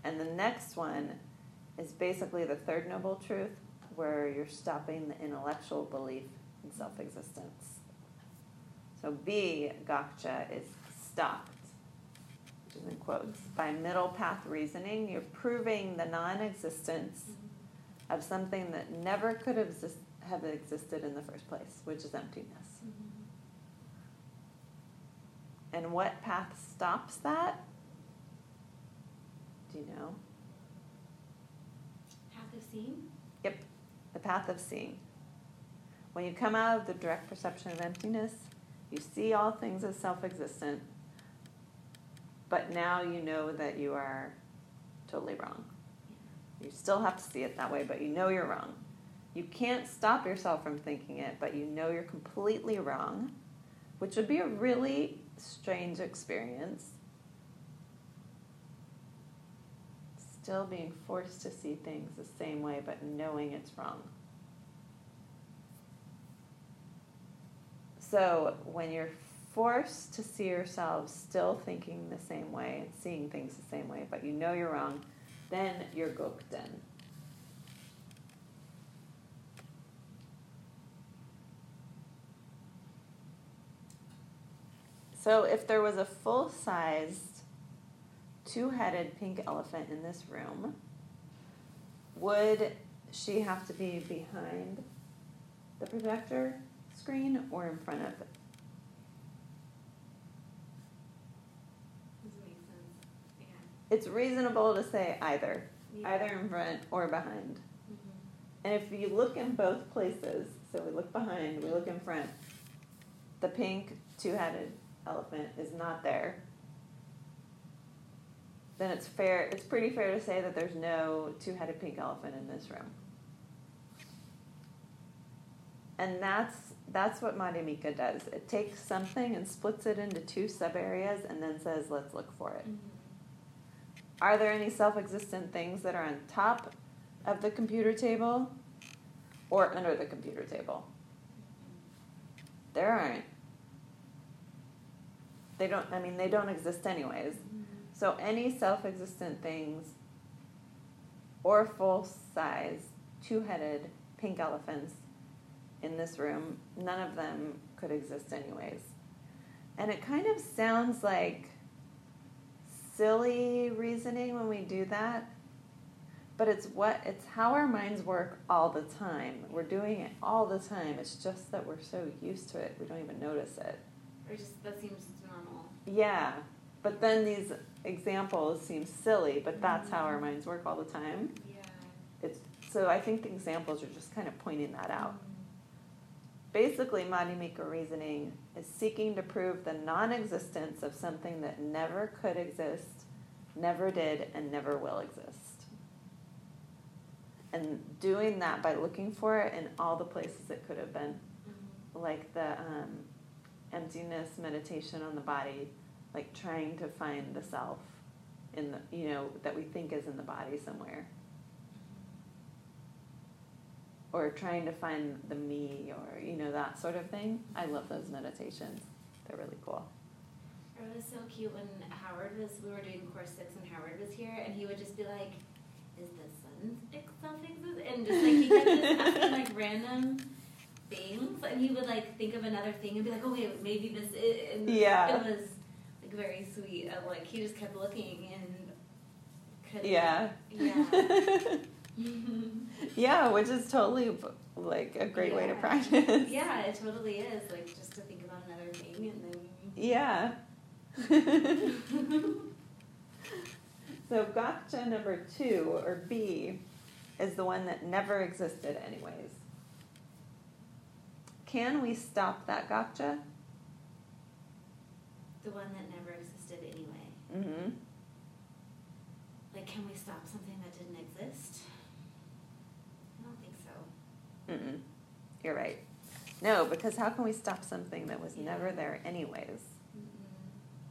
And the next one is basically the third noble truth, where you're stopping the intellectual belief in self existence. So B, Gakcha, is stopped, which is in quotes. By middle path reasoning, you're proving the non existence of something that never could have, exist- have existed in the first place, which is emptiness. Mm-hmm. And what path stops that? Do you know? Seeing? the path of seeing. When you come out of the direct perception of emptiness, you see all things as self existent, but now you know that you are totally wrong. You still have to see it that way, but you know you're wrong. You can't stop yourself from thinking it, but you know you're completely wrong, which would be a really strange experience. Still being forced to see things the same way, but knowing it's wrong. So when you're forced to see yourselves still thinking the same way and seeing things the same way, but you know you're wrong, then you're gokden. So if there was a full sized, two headed pink elephant in this room, would she have to be behind the projector screen or in front of it? Does it make sense? Yeah. It's reasonable to say either, Yeah. either in front or behind. Mhm. And if you look in both places, so we look behind, we look in front, the pink two headed elephant is not there, then it's fair, it's pretty fair to say that there's no two headed pink elephant in this room. And that's that's what Madhyamika does. It takes something and splits it into two sub areas and then says, let's look for it. Mhm. Are there any self existent things that are on top of the computer table or under the computer table? There aren't. They don't, I mean, they don't exist anyways. So any self existent things or full size, two headed pink elephants in this room, none of them could exist anyways. And it kind of sounds like silly reasoning when we do that. But it's what it's how our minds work all the time. We're doing it all the time. It's just that we're so used to it, we don't even notice it. Or just that seems normal. Yeah, but then these examples seem silly, but that's how our minds work all the time. Yeah. It's so I think the examples are just kind of pointing that out. Basically, Madhyamika reasoning is seeking to prove the non-existence of something that never could exist, never did, and never will exist. And doing that by looking for it in all the places it could have been, Mhm. like the um, emptiness meditation on the body, like trying to find the self in the you know that we think is in the body somewhere, or trying to find the me, or you know that sort of thing. I love those meditations; they're really cool. It was so cute when Howard was, we were doing course six and Howard was here and he would just be like, is the sun exist? And just like, he kept just asking like random things and he would like think of another thing and be like, oh wait, maybe this is, and Yeah. it was very sweet of like, he just kept looking and could Yeah. Yeah. yeah, which is totally like a great way to practice. yeah, it totally is. Like just to think about another thing and then Yeah. so gakcha number two, or B, is the one that never existed anyways. Can we stop that gakcha? The one that never existed anyway. Mm-hmm. Like, can we stop something that didn't exist? I don't think so. Mm-mm. You're right. No, because how can we stop something that was Yeah. never there anyways? Mm-mm.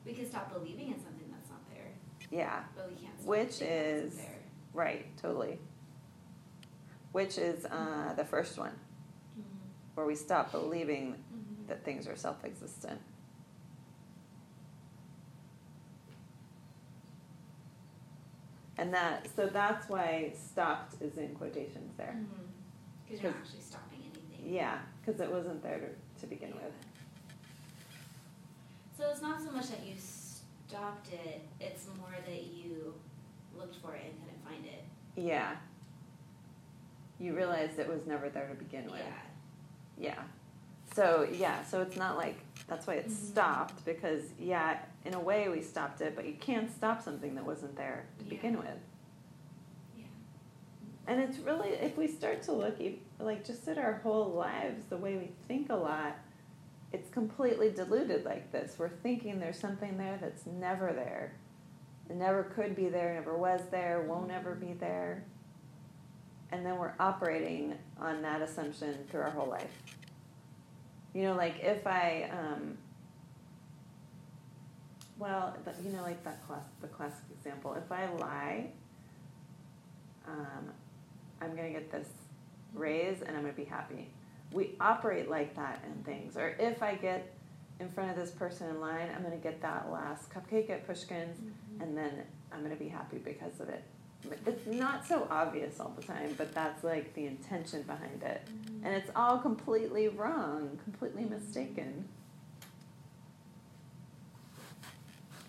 We can stop believing in something that's not there, Yeah, but we can't stop Which is- there. right, totally. Which is uh, the first one, Mhm. where we stop believing Mhm. that things are self And that, so that's why stopped is in quotations there. Mm-hmm. Because you're not actually stopping anything. Yeah, because it wasn't there to, to begin with. So it's not so much that you stopped it; it's more that you looked for it and couldn't find it. Yeah. You realized it was never there to begin with. Yeah. Yeah. So, yeah, so it's not like that's why it Mhm. stopped because, yeah, in a way we stopped it, but you can't stop something that wasn't there to Yeah. begin with. Yeah. And it's really, if we start to look, like, just at our whole lives, the way we think a lot, it's completely diluted like this. We're thinking there's something there that's never there. It never could be there, never was there, won't ever be there. And then we're operating on that assumption through our whole life. You know, like if I, um, well, but you know, like that class, the classic example. If I lie, um, I'm gonna get this raise and I'm gonna be happy. We operate like that in things. Or if I get in front of this person in line, I'm gonna get that last cupcake at Pushkin's, Mhm. and then I'm gonna be happy because of it. It's not so obvious all the time, but that's like the intention behind it. Mhm. And it's all completely wrong, completely mistaken.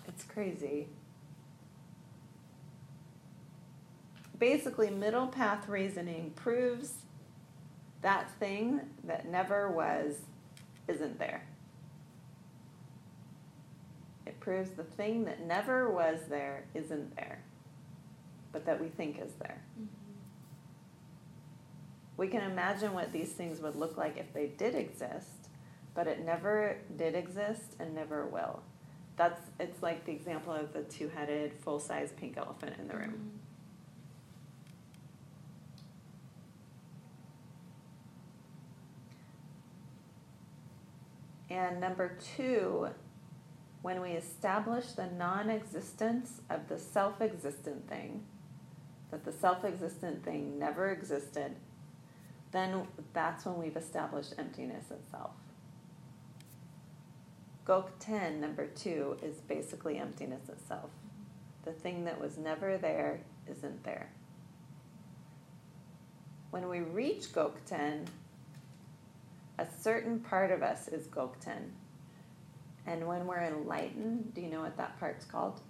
It's crazy. Basically, middle path reasoning proves that thing that never was isn't there. It proves the thing that never was there isn't there, but that we think is there. Mhm. We can imagine what these things would look like if they did exist, but it never did exist and never will. That's it's like the example of the two-headed full-size pink elephant in the room. Mhm. And number 2, when we establish the non-existence of the self-existent thing, that the self-existent thing never existed, then that's when we've established emptiness itself. Gok 10, number 2, is basically emptiness itself. The thing that was never there isn't there. When we reach Gok 10, a certain part of us is Gok 10. And when we're enlightened, do you know what that part's called?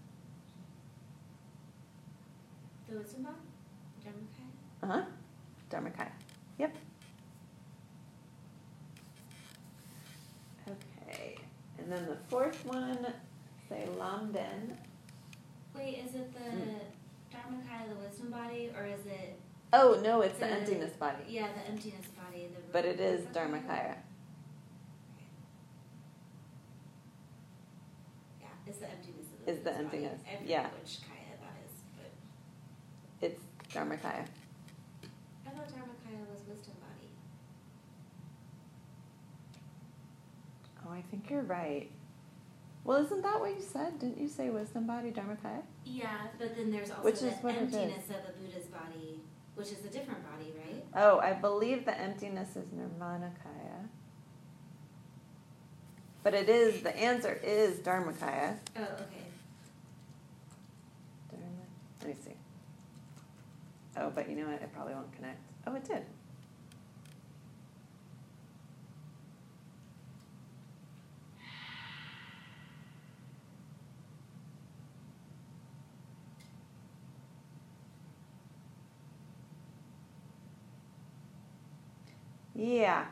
The wisdom bomb? Dharmakaya? Uh huh. Dharmakaya. Yep. Okay. And then the fourth one, say Lamden. Wait, is it the Mm. Dharmakaya, the wisdom body, or is it Oh, no, it's the The- emptiness body. yeah the emptiness body? The But it is? Dharmakaya. Yeah, it's the emptiness of the Is the Buddha's body. emptiness, yeah. which kaya that is, but It's Dharmakaya. I thought Dharmakaya was wisdom body. Oh, I think you're right. Well, isn't that what you said? Didn't you say wisdom body, Dharmakaya? Yeah, but then there's also Which the is what emptiness of the Buddha's body, which is a different body, right? Oh, I believe the emptiness is Nirmanakaya. But it is, the answer is Dharmakaya. Oh, okay. Dharma. Let me see. Oh, but you know what? It probably won't connect. Oh, it did. Yeah.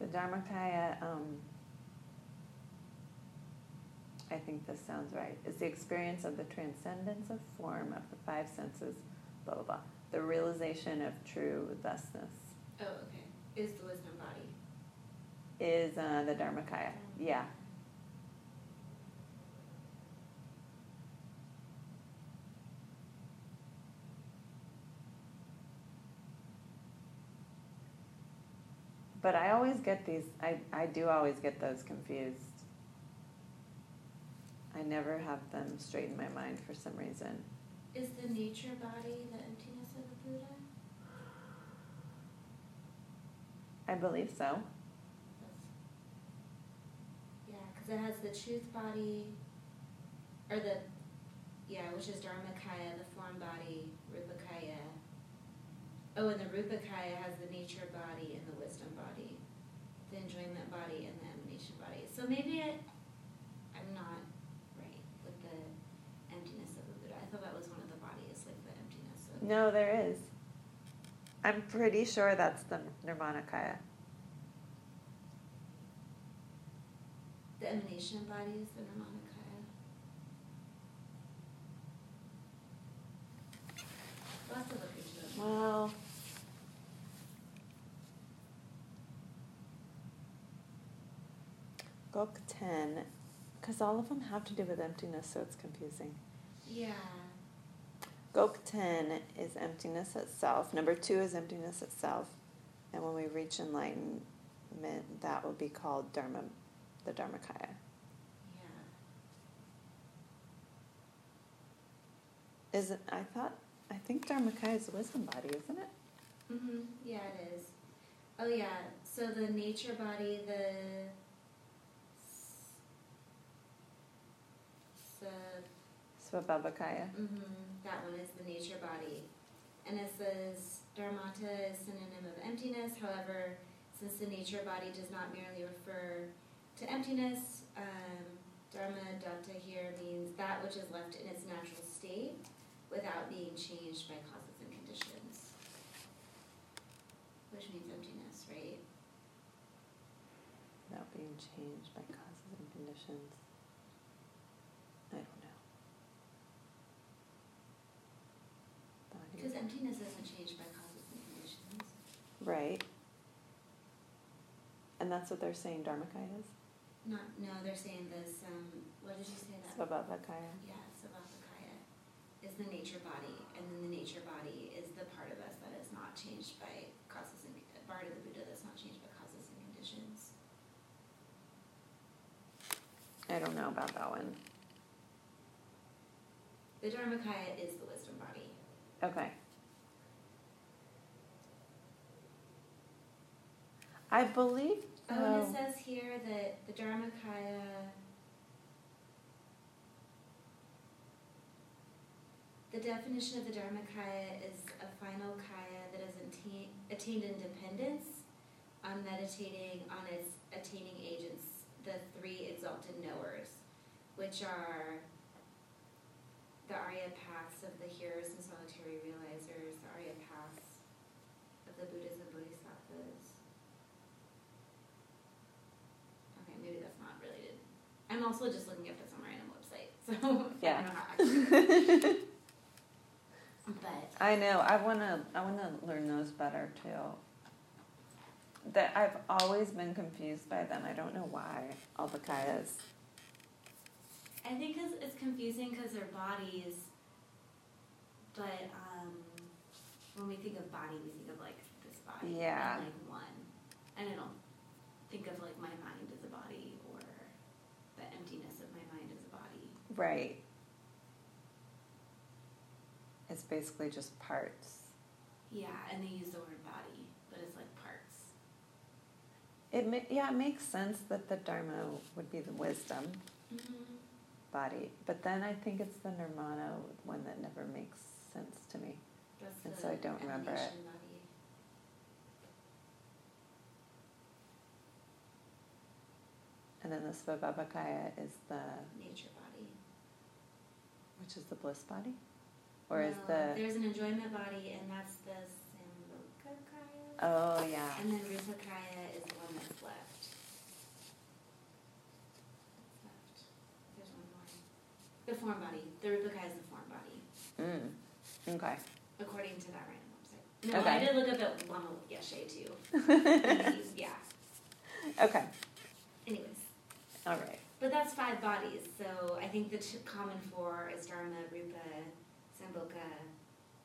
The Dharmakaya, um, I think this sounds right, is the experience of the transcendence of form of the five senses, blah, blah, blah. The realization of true thusness Oh, okay. Is the wisdom body? is uh, the Dharmakaya. Yeah. But I always get these, I, I do always get those confused. I never have them straight in my mind for some reason. Is the nature body the emptiness of the Buddha? I believe so. Yeah, because it has the truth body, or the, yeah, which is Dharmakaya, the form body, Rupakaya. Oh, and the Rupakaya has the nature body and the wisdom body, the enjoyment body and the emanation body. So maybe it, I'm not right with the emptiness of the Buddha. I thought that was one of the bodies, like the emptiness of. No, there is. I'm pretty sure that's the Nirmanakaya. The emanation body is the Nirmanakaya. We'll have to look into it. Well, Gok 10, because all of them have to do with emptiness, so it's confusing. Yeah. Gok 10 is emptiness itself. Number two is emptiness itself. And when we reach enlightenment, that will be called Dharma, the Dharmakaya. Yeah. Is it, I thought, I think Dharmakaya is the wisdom body, isn't it? Mhm. Yeah, it is. Oh yeah. So the nature body, the the Svabhavakaya. hmm that one is the nature body, and it says dharmata is a synonym of emptiness. However, since the nature body does not merely refer to emptiness, um, dharma datta here means that which is left in its natural state without being changed by causes and conditions. Which means emptiness, right? Without being changed by causes and conditions. I don't know. Body. Because emptiness isn't changed by causes and conditions. Right. And that's what they're saying Dharmakaya is? Not, no, they're saying this, um, what did you say that? Svabhavakaya. Yeah, Svabhavakaya is the nature body, and then the nature body is the part of us that is not changed by causes and, part of the Buddha that's not changed by causes and conditions. I don't know about that one. The Dharmakaya is the wisdom body. Okay. I believe. Oh, and it says here that the Dharmakaya. The definition of the Dharmakaya is a final kaya that has attained, attained independence on meditating on its attaining agents, the three exalted knowers, which are the Arya paths of the hearers and solitary realizers, the Arya paths of the Buddhas and Bodhisattvas. Okay, maybe that's not related. I'm also just looking up at some random website, so I Yeah. don't know how but I know. I wanna. I wanna learn those better too. That I've always been confused by them. I don't know why. All the kayas. I think 'cause it's confusing because they're bodies, but um, when we think of body, we think of like this body, Yeah. and like one, and I don't think of like my mind as a body or the emptiness of my mind as a body. Right. It's basically just parts. Yeah, and they use the word body, but it's like parts. It ma- yeah, it makes sense that the dharma would be the wisdom Mm-hmm. body, but then I think it's the nirvana one that never makes sense to me. That's And so I don't remember it. body. And then the svabhavakaya is the nature. Which is the bliss body, or is the there's an enjoyment body, and that's the Sambhogakaya. oh yeah And then Rupakaya is the one that's left. Left. There's one more. The form body. The Rupakaya is the form body, mm. okay according to that random website. No, I did look up at Lama Yeshe too. Yeah. okay Anyways. all right But that's five bodies, so I think the t- common four is Dharma, Rupa, Sambhoga,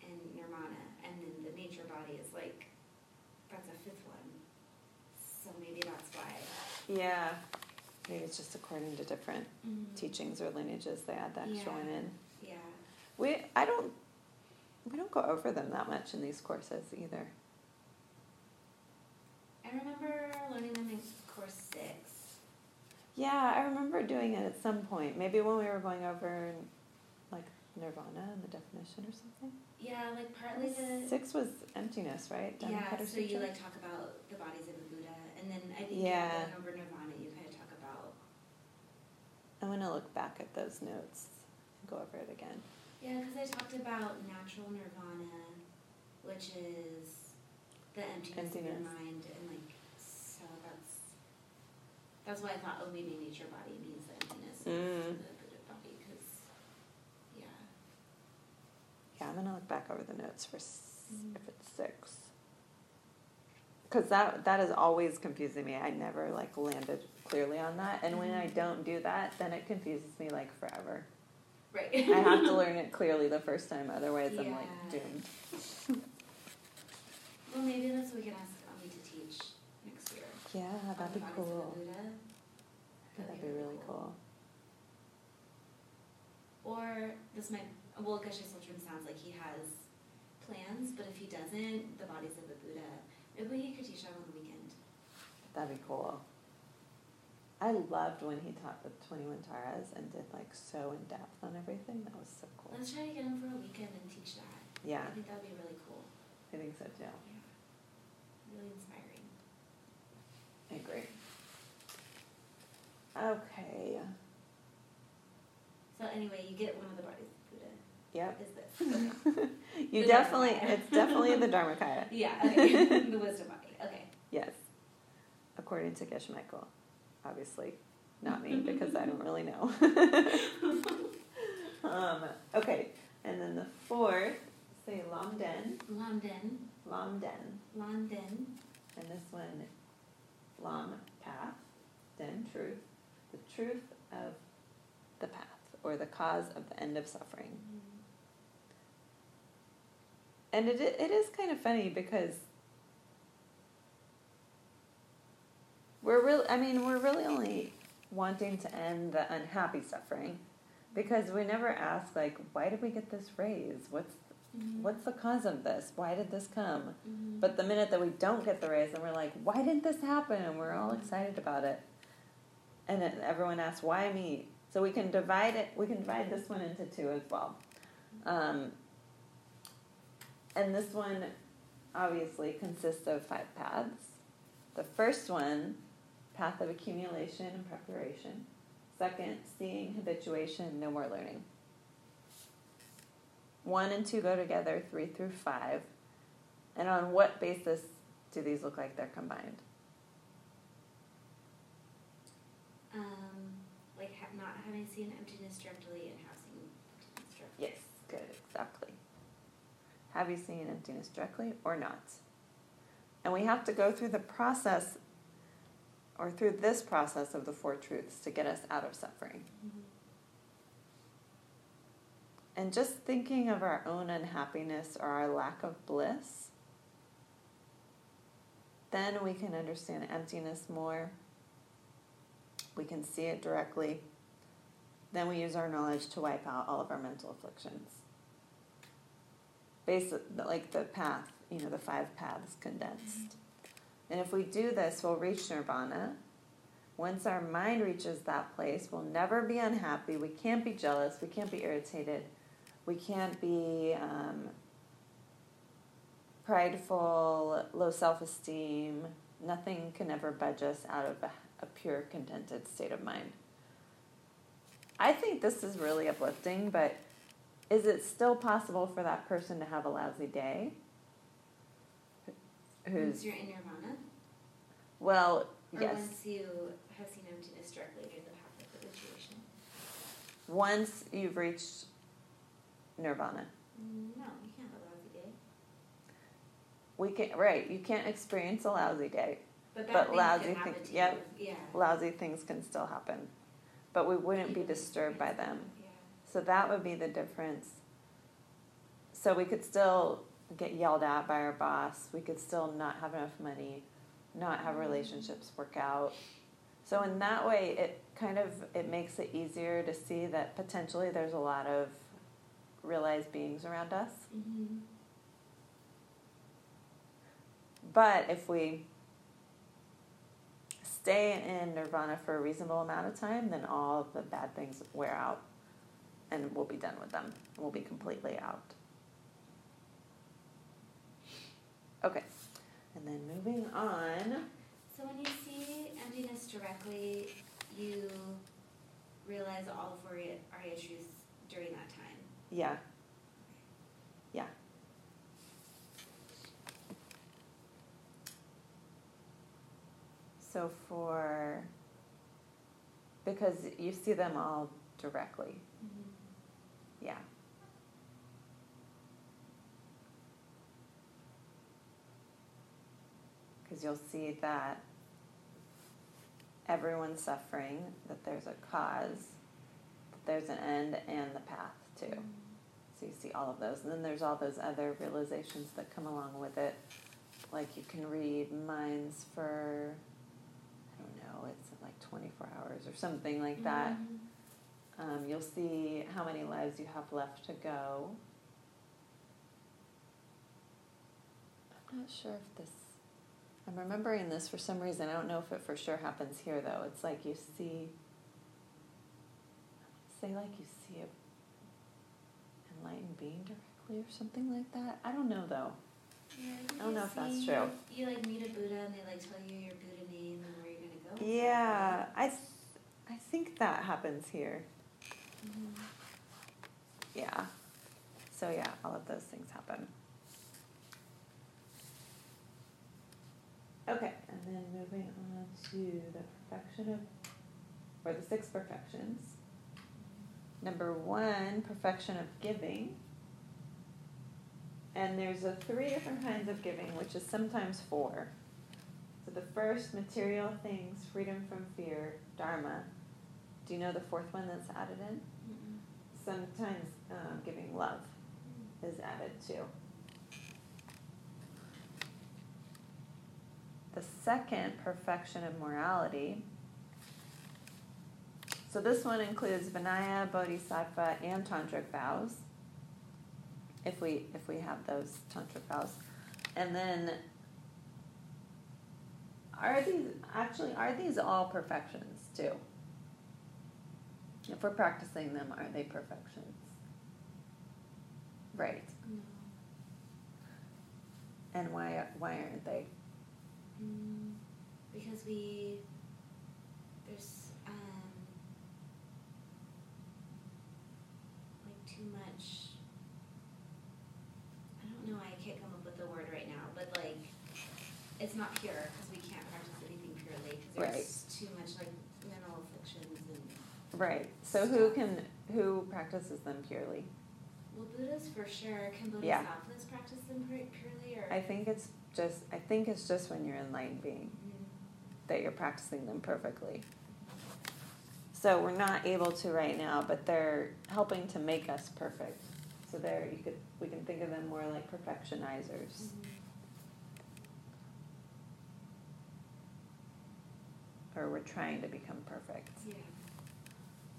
and Nirvana, and then the nature body is like, that's a fifth one. So maybe that's why. yeah maybe it's just according to different mm-hmm. teachings or lineages they add the extra one in Yeah. we I don't we don't go over them that much in these courses either I remember learning them in course six. Yeah I remember doing it at some point maybe when we were going over like nirvana and the definition or something Yeah, like partly the. six was emptiness right Yeah, Dhammapada so you like talk about the bodies of the Buddha, and then I think Yeah. yeah. going over Nirvana, you kind of talk about. I'm gonna look back at those notes and go over it again. Yeah, because I talked about natural Nirvana, which is the emptiness, of your mind, and like. That's why I thought, oh, maybe nature body means the emptiness Mm. of the Buddha body, because, yeah. Yeah, I'm gonna look back over the notes for s- Mhm. if it's six. Because that that is always confusing me. I never like landed clearly on that, and when I Mhm. don't do that, then it confuses me like forever. Right. I have to learn it clearly the first time, otherwise I'm like doomed. Well, maybe that's what we can ask Ami to teach next year. Yeah, that'd be bodies of the cool. That'd be really cool. Or this might, well, Geshe Sultran sounds like he has plans, but if he doesn't, the bodies of the Buddha Maybe he could teach that on the weekend. That'd be cool. I loved when he taught the 21 Taras and did like so in depth on everything. That was so cool. Let's try to get him for a weekend and teach that. Yeah, I think that would be really cool. I think so too. Yeah. Really inspiring. I agree. Okay. So anyway, you get one of the bodies of Buddha. Yep. Is this? Okay. You The definitely, Dharmakaya. it's definitely the Dharmakaya. yeah. Okay. the wisdom body. Okay. Yes. According to Geshe Michael. Obviously, not me because I don't really know. um, okay, and then the fourth, say Lamden. London. Lamden. London. And this one, Lam, path, Den, truth. The truth of the path, or the cause of the end of suffering. Mm-hmm. And it, it is kind of funny because we're really, I mean, we're really only wanting to end the unhappy suffering because we never ask, like, why did we get this raise? What's, Mhm. what's the cause of this? Why did this come? Mhm. But the minute that we don't get the raise and we're like, why didn't this happen? And we're all excited about it. And it, everyone asks, why me? So we can divide it, we can divide this one into two as well. Um, and this one obviously consists of five paths. The first one, path of accumulation and preparation. Second, seeing, habituation, no more learning. One and two go together, three through five. And on what basis do these look like they're combined? Um, like ha- not having seen emptiness directly and have seen emptiness directly. Yes, good, exactly. Have you seen emptiness directly or not? And we have to go through the process or through this process of the four truths to get us out of suffering. Mhm. And just thinking of our own unhappiness or our lack of bliss, then we can understand emptiness more. We can see it directly. Then we use our knowledge to wipe out all of our mental afflictions. Basically, like the path, you know, the five paths condensed. Mm-hmm. And if we do this, we'll reach nirvana. Once our mind reaches that place, we'll never be unhappy. We can't be jealous. We can't be irritated. We can't be um, prideful, low self esteem. Nothing can ever budge us out of a, a pure, contented state of mind. I think this is really uplifting, but is it still possible for that person to have a lousy day? Once you're in nirvana, well, or yes. once you have seen emptiness directly during the path of habituation. Once you've reached nirvana. No, you can't have a lousy day. We can right. You can't experience a lousy day. But But lousy can happen thing- to yep. Yeah. Lousy things can still happen, but we wouldn't be disturbed by them. Yeah. So that would be the difference. So we could still get yelled at by our boss. We could still not have enough money, not have mm-hmm. relationships work out. So in that way, it kind of it makes it easier to see that potentially there's a lot of realized beings around us. Mm-hmm. But if we stay in nirvana for a reasonable amount of time, then all of the bad things wear out and we'll be done with them. We'll be completely out. Okay, and then moving on. So when you see emptiness directly, you realize all of Arya truths during that time. Yeah. Yeah. So for, because you see them all directly. Mm-hmm. Yeah. Because you'll see that everyone's suffering, that there's a cause, that there's an end and the path too. So you see all of those. And then there's all those other realizations that come along with it. Like you can read minds for, I don't know, it's like 24 hours or something like that. Mhm. Um, you'll see how many lives you have left to go. I'm not sure if this I'm remembering this for some reason. I don't know if it for sure happens here though. It's like you see, say like you see a enlightened being directly or something like that. I don't know though. Yeah, I don't know if that's true. You like meet a Buddha and they like tell you your Buddha name and where you're gonna go. Yeah, I, th- I think that happens here. Mhm. Yeah. So yeah, all of those things happen. Okay, and then moving on to the perfection of, or the six perfections. Number one, perfection of giving. And there's a three different kinds of giving, which is sometimes four. So the first, material things, freedom from fear, dharma. Do you know the fourth one that's added in? Mm-mm. Sometimes um, giving love is added too. The second, perfection of morality. So this one includes Vinaya, Bodhisattva, and tantric vows. If we if we have those tantric vows, and then are these actually are these all perfections too? If we're practicing them, are they perfections? Right. No. And why why aren't they? Mm, because we there's um like too much I don't know I can't come up with the word right now but like it's not pure because we can't practice anything purely because there's too much like mental afflictions and Right. So who can who practices them purely? well Buddhas for sure can Yeah. Bodhisattvas practice them purely or I think it's just I think it's just when you're enlightened being Mm, that you're practicing them perfectly. So we're not able to right now, but they're helping to make us perfect. So there you could we can think of them more like perfectionizers. mhm. Or we're trying to become perfect. yeah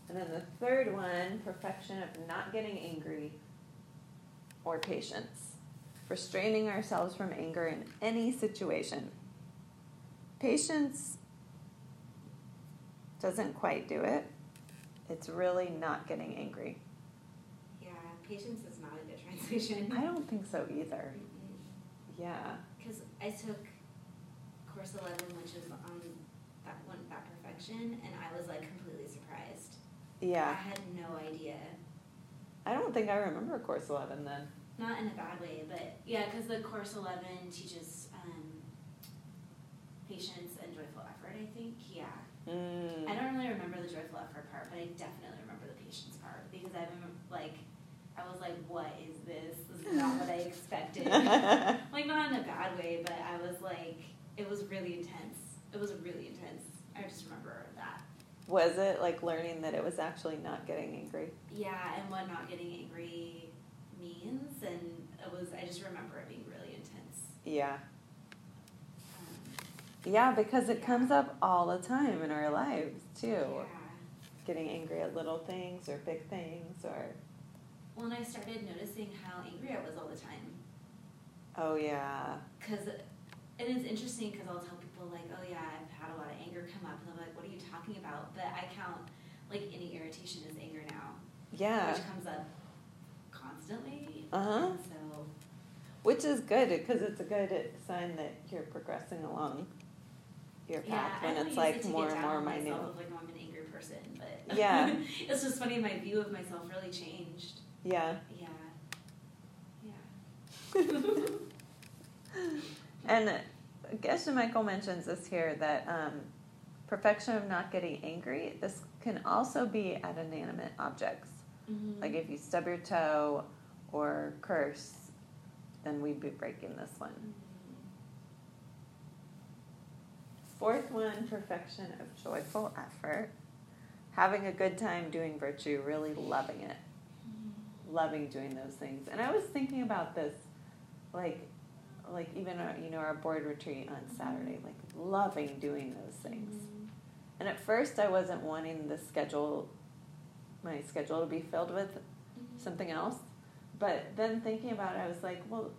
And then the third one, perfection of not getting angry or patience. Restraining ourselves from anger in any situation. Patience doesn't quite do it. It's really not getting angry. yeah patience is not a good translation I don't think so either. Mm-mm. Yeah. Because I took course eleven, which is on that one that perfection, and I was like completely surprised. Yeah. I had no idea. I don't think I remember course 11 then. Not in a bad way, but yeah, because the course eleven teaches um, patience and joyful effort. I think, yeah. Mm. I don't really remember the joyful effort part, but I definitely remember the patience part because I remember like I was like, "What is this? This is not what I expected." like not in a bad way, but I was like, it was really intense. It was really intense. I just remember that. Was it like learning that it was actually not getting angry? Yeah, and what not getting angry means, and it was. I just remember it being really intense. Yeah. Yeah, because it Yeah. comes up all the time in our lives too. yeah. Getting angry at little things or big things or Well, and I started noticing how angry I was all the time. oh yeah. Cause, and it's interesting because I'll tell people like, oh yeah, I've had a lot of anger come up, and they're like, what are you talking about? But I count like any irritation as anger now, Yeah. which comes up constantly. Uh-huh. So Which is good because it's a good sign that you're progressing along your yeah, path I when it's like it more and more minute. myself like, oh, I'm an angry person, but Yeah. it's just funny. My view of myself really changed. Yeah. Yeah, yeah. And uh, Geshe Michael mentions this here that um, perfection of not getting angry, this can also be at inanimate objects. Mhm. Like if you stub your toe or curse, then we'd be breaking this one. Mhm. Fourth one, perfection of joyful effort. Having a good time doing virtue, really loving it, loving doing those things. And I was thinking about this, like, like even our, you know our board retreat on Saturday, like loving doing those things. Mhm. And at first, I wasn't wanting the schedule, my schedule to be filled with Mhm. something else. But then thinking about it, I was like, well,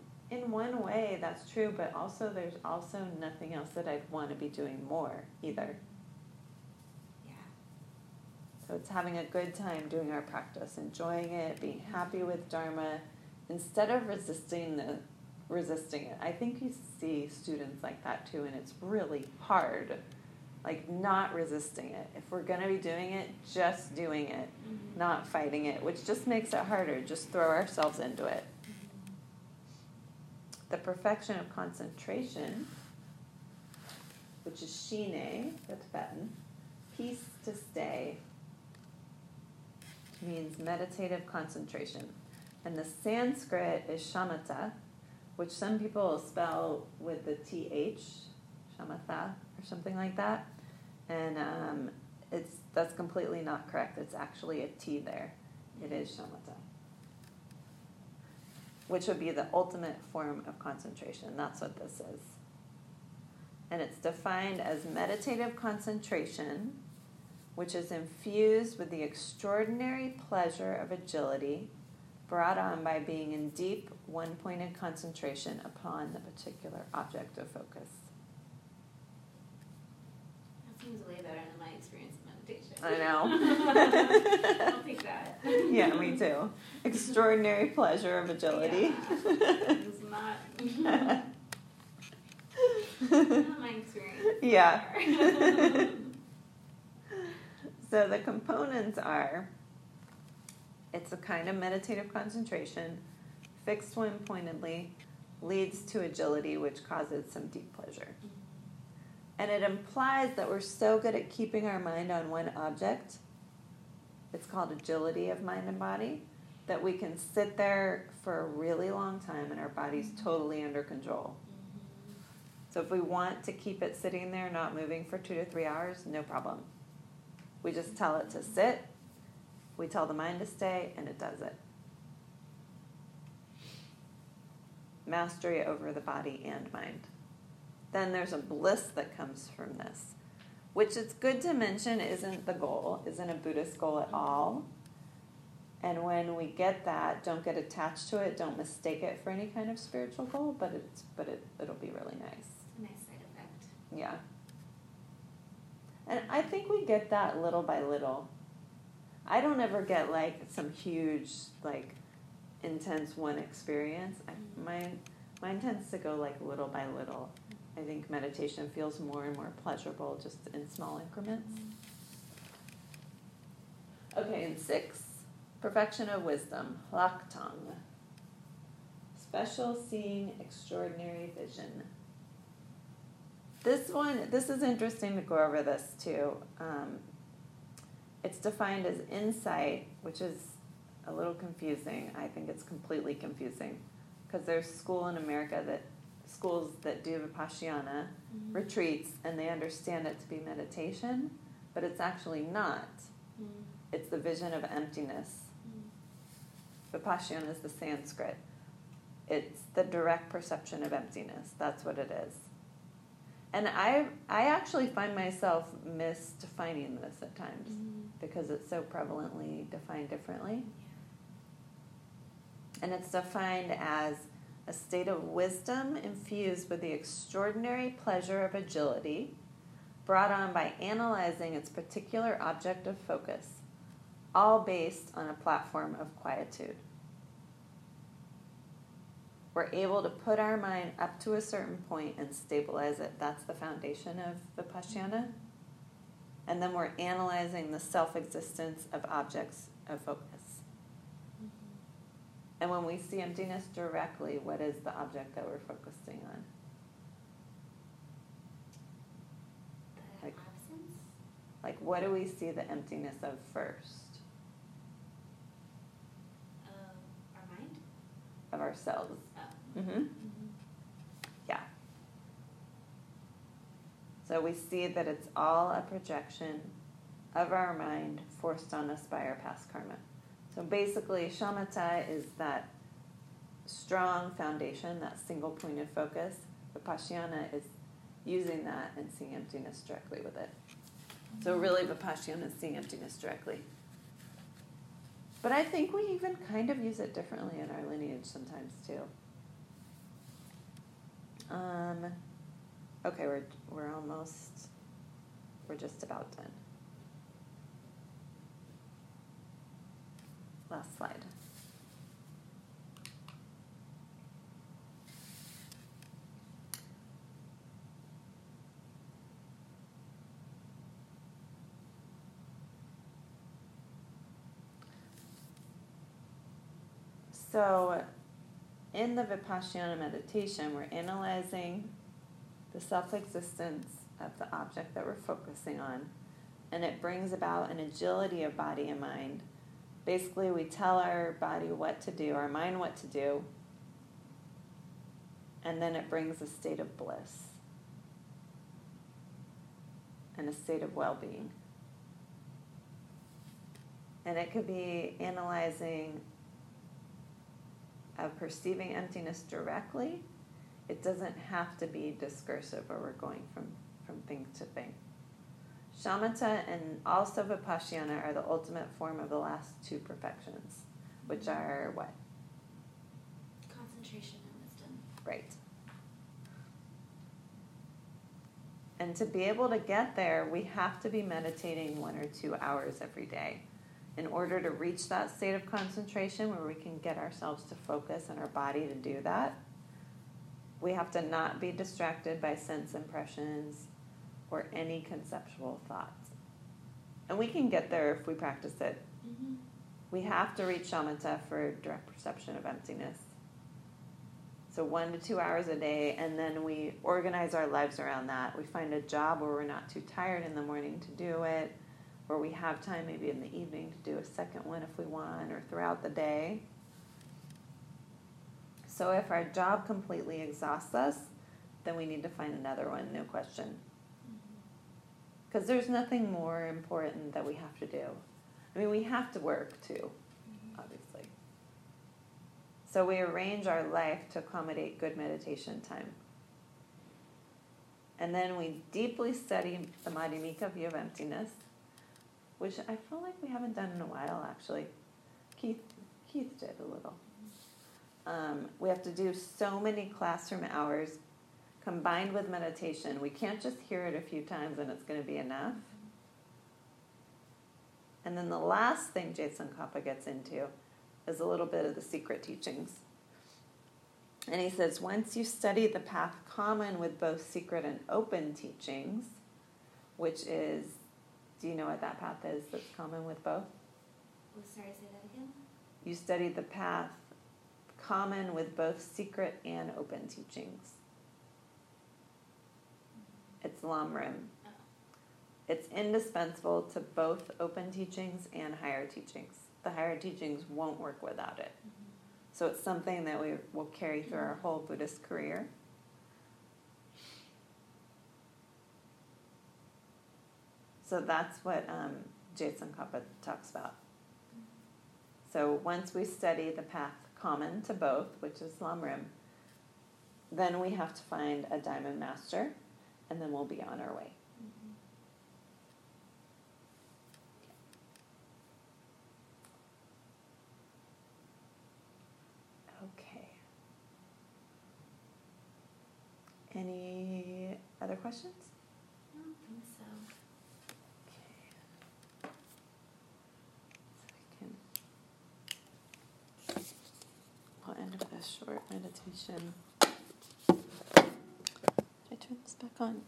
in one way, that's true, but also there's also nothing else that I'd want to be doing more either. Yeah. So it's having a good time doing our practice, enjoying it, being happy with Dharma, instead of resisting the resisting it. I think you see students like that too, and it's really hard. Like not resisting it. If we're gonna be doing it, just doing it, Mhm. not fighting it, which just makes it harder. Just throw ourselves into it. The perfection of concentration, which is shine, the Tibetan, peace to stay, means meditative concentration. And the Sanskrit is shamatha, which some people spell with the th, shamatha, or something like that. And um, it's that's completely not correct. It's actually a t there. It is shamatha, which would be the ultimate form of concentration. That's what this is. And it's defined as meditative concentration, which is infused with the extraordinary pleasure of agility brought on by being in deep, one pointed concentration upon the particular object of focus. That seems way better than my experience of meditation. I know. I'll take that. yeah, me too. Extraordinary pleasure of agility. Yeah. It's not, not my experience. Yeah. so So the components are it's a kind of meditative concentration, fixed one pointedly, leads to agility, which causes some deep pleasure. And it implies that we're so good at keeping our mind on one object, it's called agility of mind and body, that we can sit there for a really long time and our body's mm-hmm. totally under control. Mm-hmm. So if we want to keep it sitting there, not moving for two to three hours, no problem. We just tell it to sit, we tell the mind to stay, and it does it. Mastery over the body and mind. Then there's a bliss that comes from this, which it's good to mention isn't the goal, isn't a Buddhist goal at all. And when we get that, don't get attached to it, don't mistake it for any kind of spiritual goal, but it's but it it'll be really nice. nice side effect. Yeah. And I think we get that little by little. I don't ever get like some huge, like, intense one experience. I, mine, mine tends to go like little by little. I think meditation feels more and more pleasurable just in small increments. Okay, and six, perfection of wisdom, lhaktong. Special seeing, extraordinary vision. This one, this is interesting to go over this too. Um, it's defined as insight, which is a little confusing. I think it's completely confusing because there's school in America that schools that do vipassana Mm-hmm. retreats and they understand it to be meditation, but it's actually not. Mm-hmm. It's the vision of emptiness. Mm-hmm. Vipassana is the Sanskrit. It's the direct perception of emptiness. That's what it is. And I, I actually find myself misdefining this at times mm-hmm. because it's so prevalently defined differently. And it's defined as a state of wisdom infused with the extraordinary pleasure of agility brought on by analyzing its particular object of focus, all based on a platform of quietude. We're able to put our mind up to a certain point and stabilize it. That's the foundation of Vipassana. And then we're analyzing the self existence of objects of focus. And when we see emptiness directly, what is the object that we're focusing on? The Like- absence? Like, what do we see the emptiness of first? Of our mind? Of ourselves. Oh. Mm-hmm. Mhm. Yeah. So we see that it's all a projection of our mind forced on us by our past karma. So basically, shamatha is that strong foundation, that single pointed focus. Vipassana is using that and seeing emptiness directly with it. So really, Vipassana is seeing emptiness directly. But I think we even kind of use it differently in our lineage sometimes too. Um, okay, we're we're almost we're just about done. Last slide. So, in the Vipassana meditation, we're analyzing the self existence of the object that we're focusing on, and it brings about an agility of body and mind. Basically, we tell our body what to do, our mind what to do, and then it brings a state of bliss and a state of well being. And it could be analyzing of perceiving emptiness directly, it doesn't have to be discursive where we're going from, from thing to thing. Shamatha and also Vipassana are the ultimate form of the last two perfections, which are what? Concentration and wisdom. Right. And to be able to get there, we have to be meditating one or two hours every day in order to reach that state of concentration where we can get ourselves to focus and our body to do that, we have to not be distracted by sense impressions or any conceptual thoughts. And we can get there if we practice it. Mm-hmm. We have to reach shamatha for direct perception of emptiness. So, one to two hours a day, and then we organize our lives around that. We find a job where we're not too tired in the morning to do it or we have time maybe in the evening to do a second one if we want, or throughout the day. So if our job completely exhausts us, then we need to find another one, no question. Because there's nothing more important that we have to do. I mean, we have to work too, obviously. So we arrange our life to accommodate good meditation time. And then we deeply study the Madhyamika view of emptiness which I feel like we haven't done in a while actually. Keith Keith did a little. Um, we have to do so many classroom hours combined with meditation. We can't just hear it a few times and it's going to be enough. And then the last thing Je Tsongkhapa gets into is a little bit of the secret teachings. And he says, once you study the path common with both secret and open teachings, which is do you know what that path is that's common with both? Oh, sorry, say that again. You study the path common with both secret and open teachings. It's Lamrim. Oh. It's indispensable to both open teachings and higher teachings. The higher teachings won't work without it. Mm-hmm. So it's something that we will carry through our whole Buddhist career. So that's what um, Je Tsongkhapa talks about. So once we study the path common to both, which is Lamrim, then we have to find a diamond master, and then we'll be on our way. Okay. Any other questions? I don't think so. Okay. So we can. We'll end with a short meditation. Turn this back on?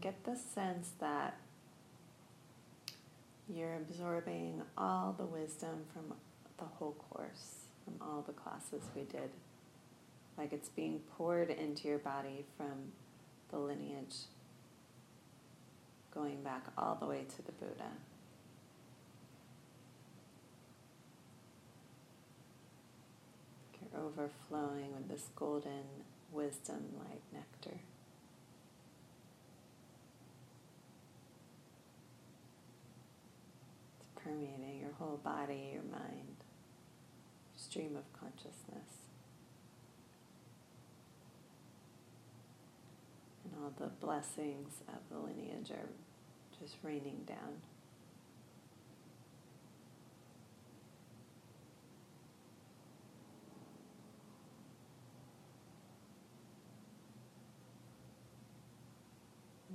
get the sense that you're absorbing all the wisdom from the whole course, from all the classes we did. Like it's being poured into your body from the lineage, going back all the way to the Buddha. You're overflowing with this golden wisdom like nectar. Whole body, your mind, stream of consciousness. And all the blessings of the lineage are just raining down.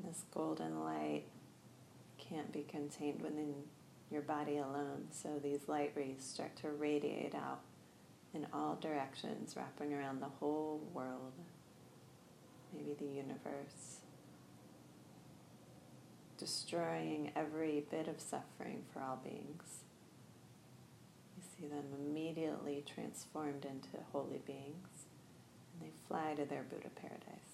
this golden light can't be contained within your body alone. So these light rays start to radiate out in all directions, wrapping around the whole world, maybe the universe, destroying every bit of suffering for all beings. You see them immediately transformed into holy beings, and they fly to their Buddha paradise.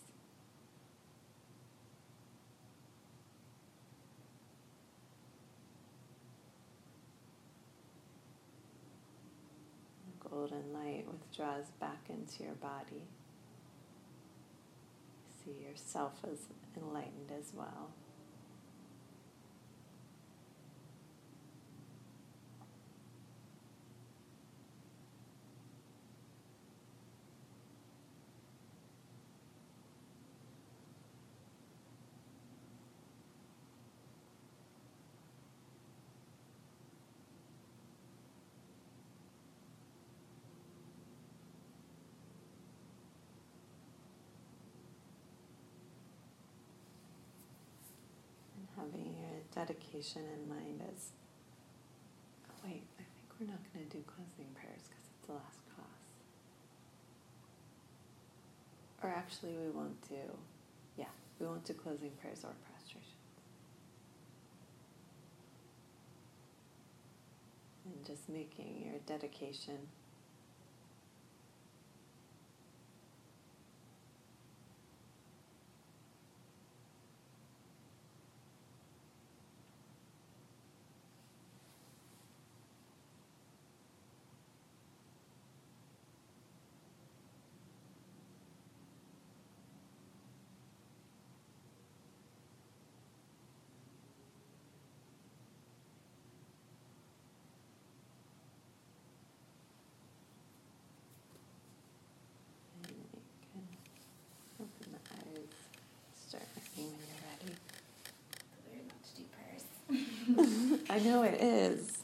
Golden light withdraws back into your body. See yourself as enlightened as well. having your dedication in mind as oh wait, I think we're not going to do closing prayers because it's the last class. Or actually, we won't do, yeah, we won't do closing prayers or prostrations. And just making your dedication I know it is.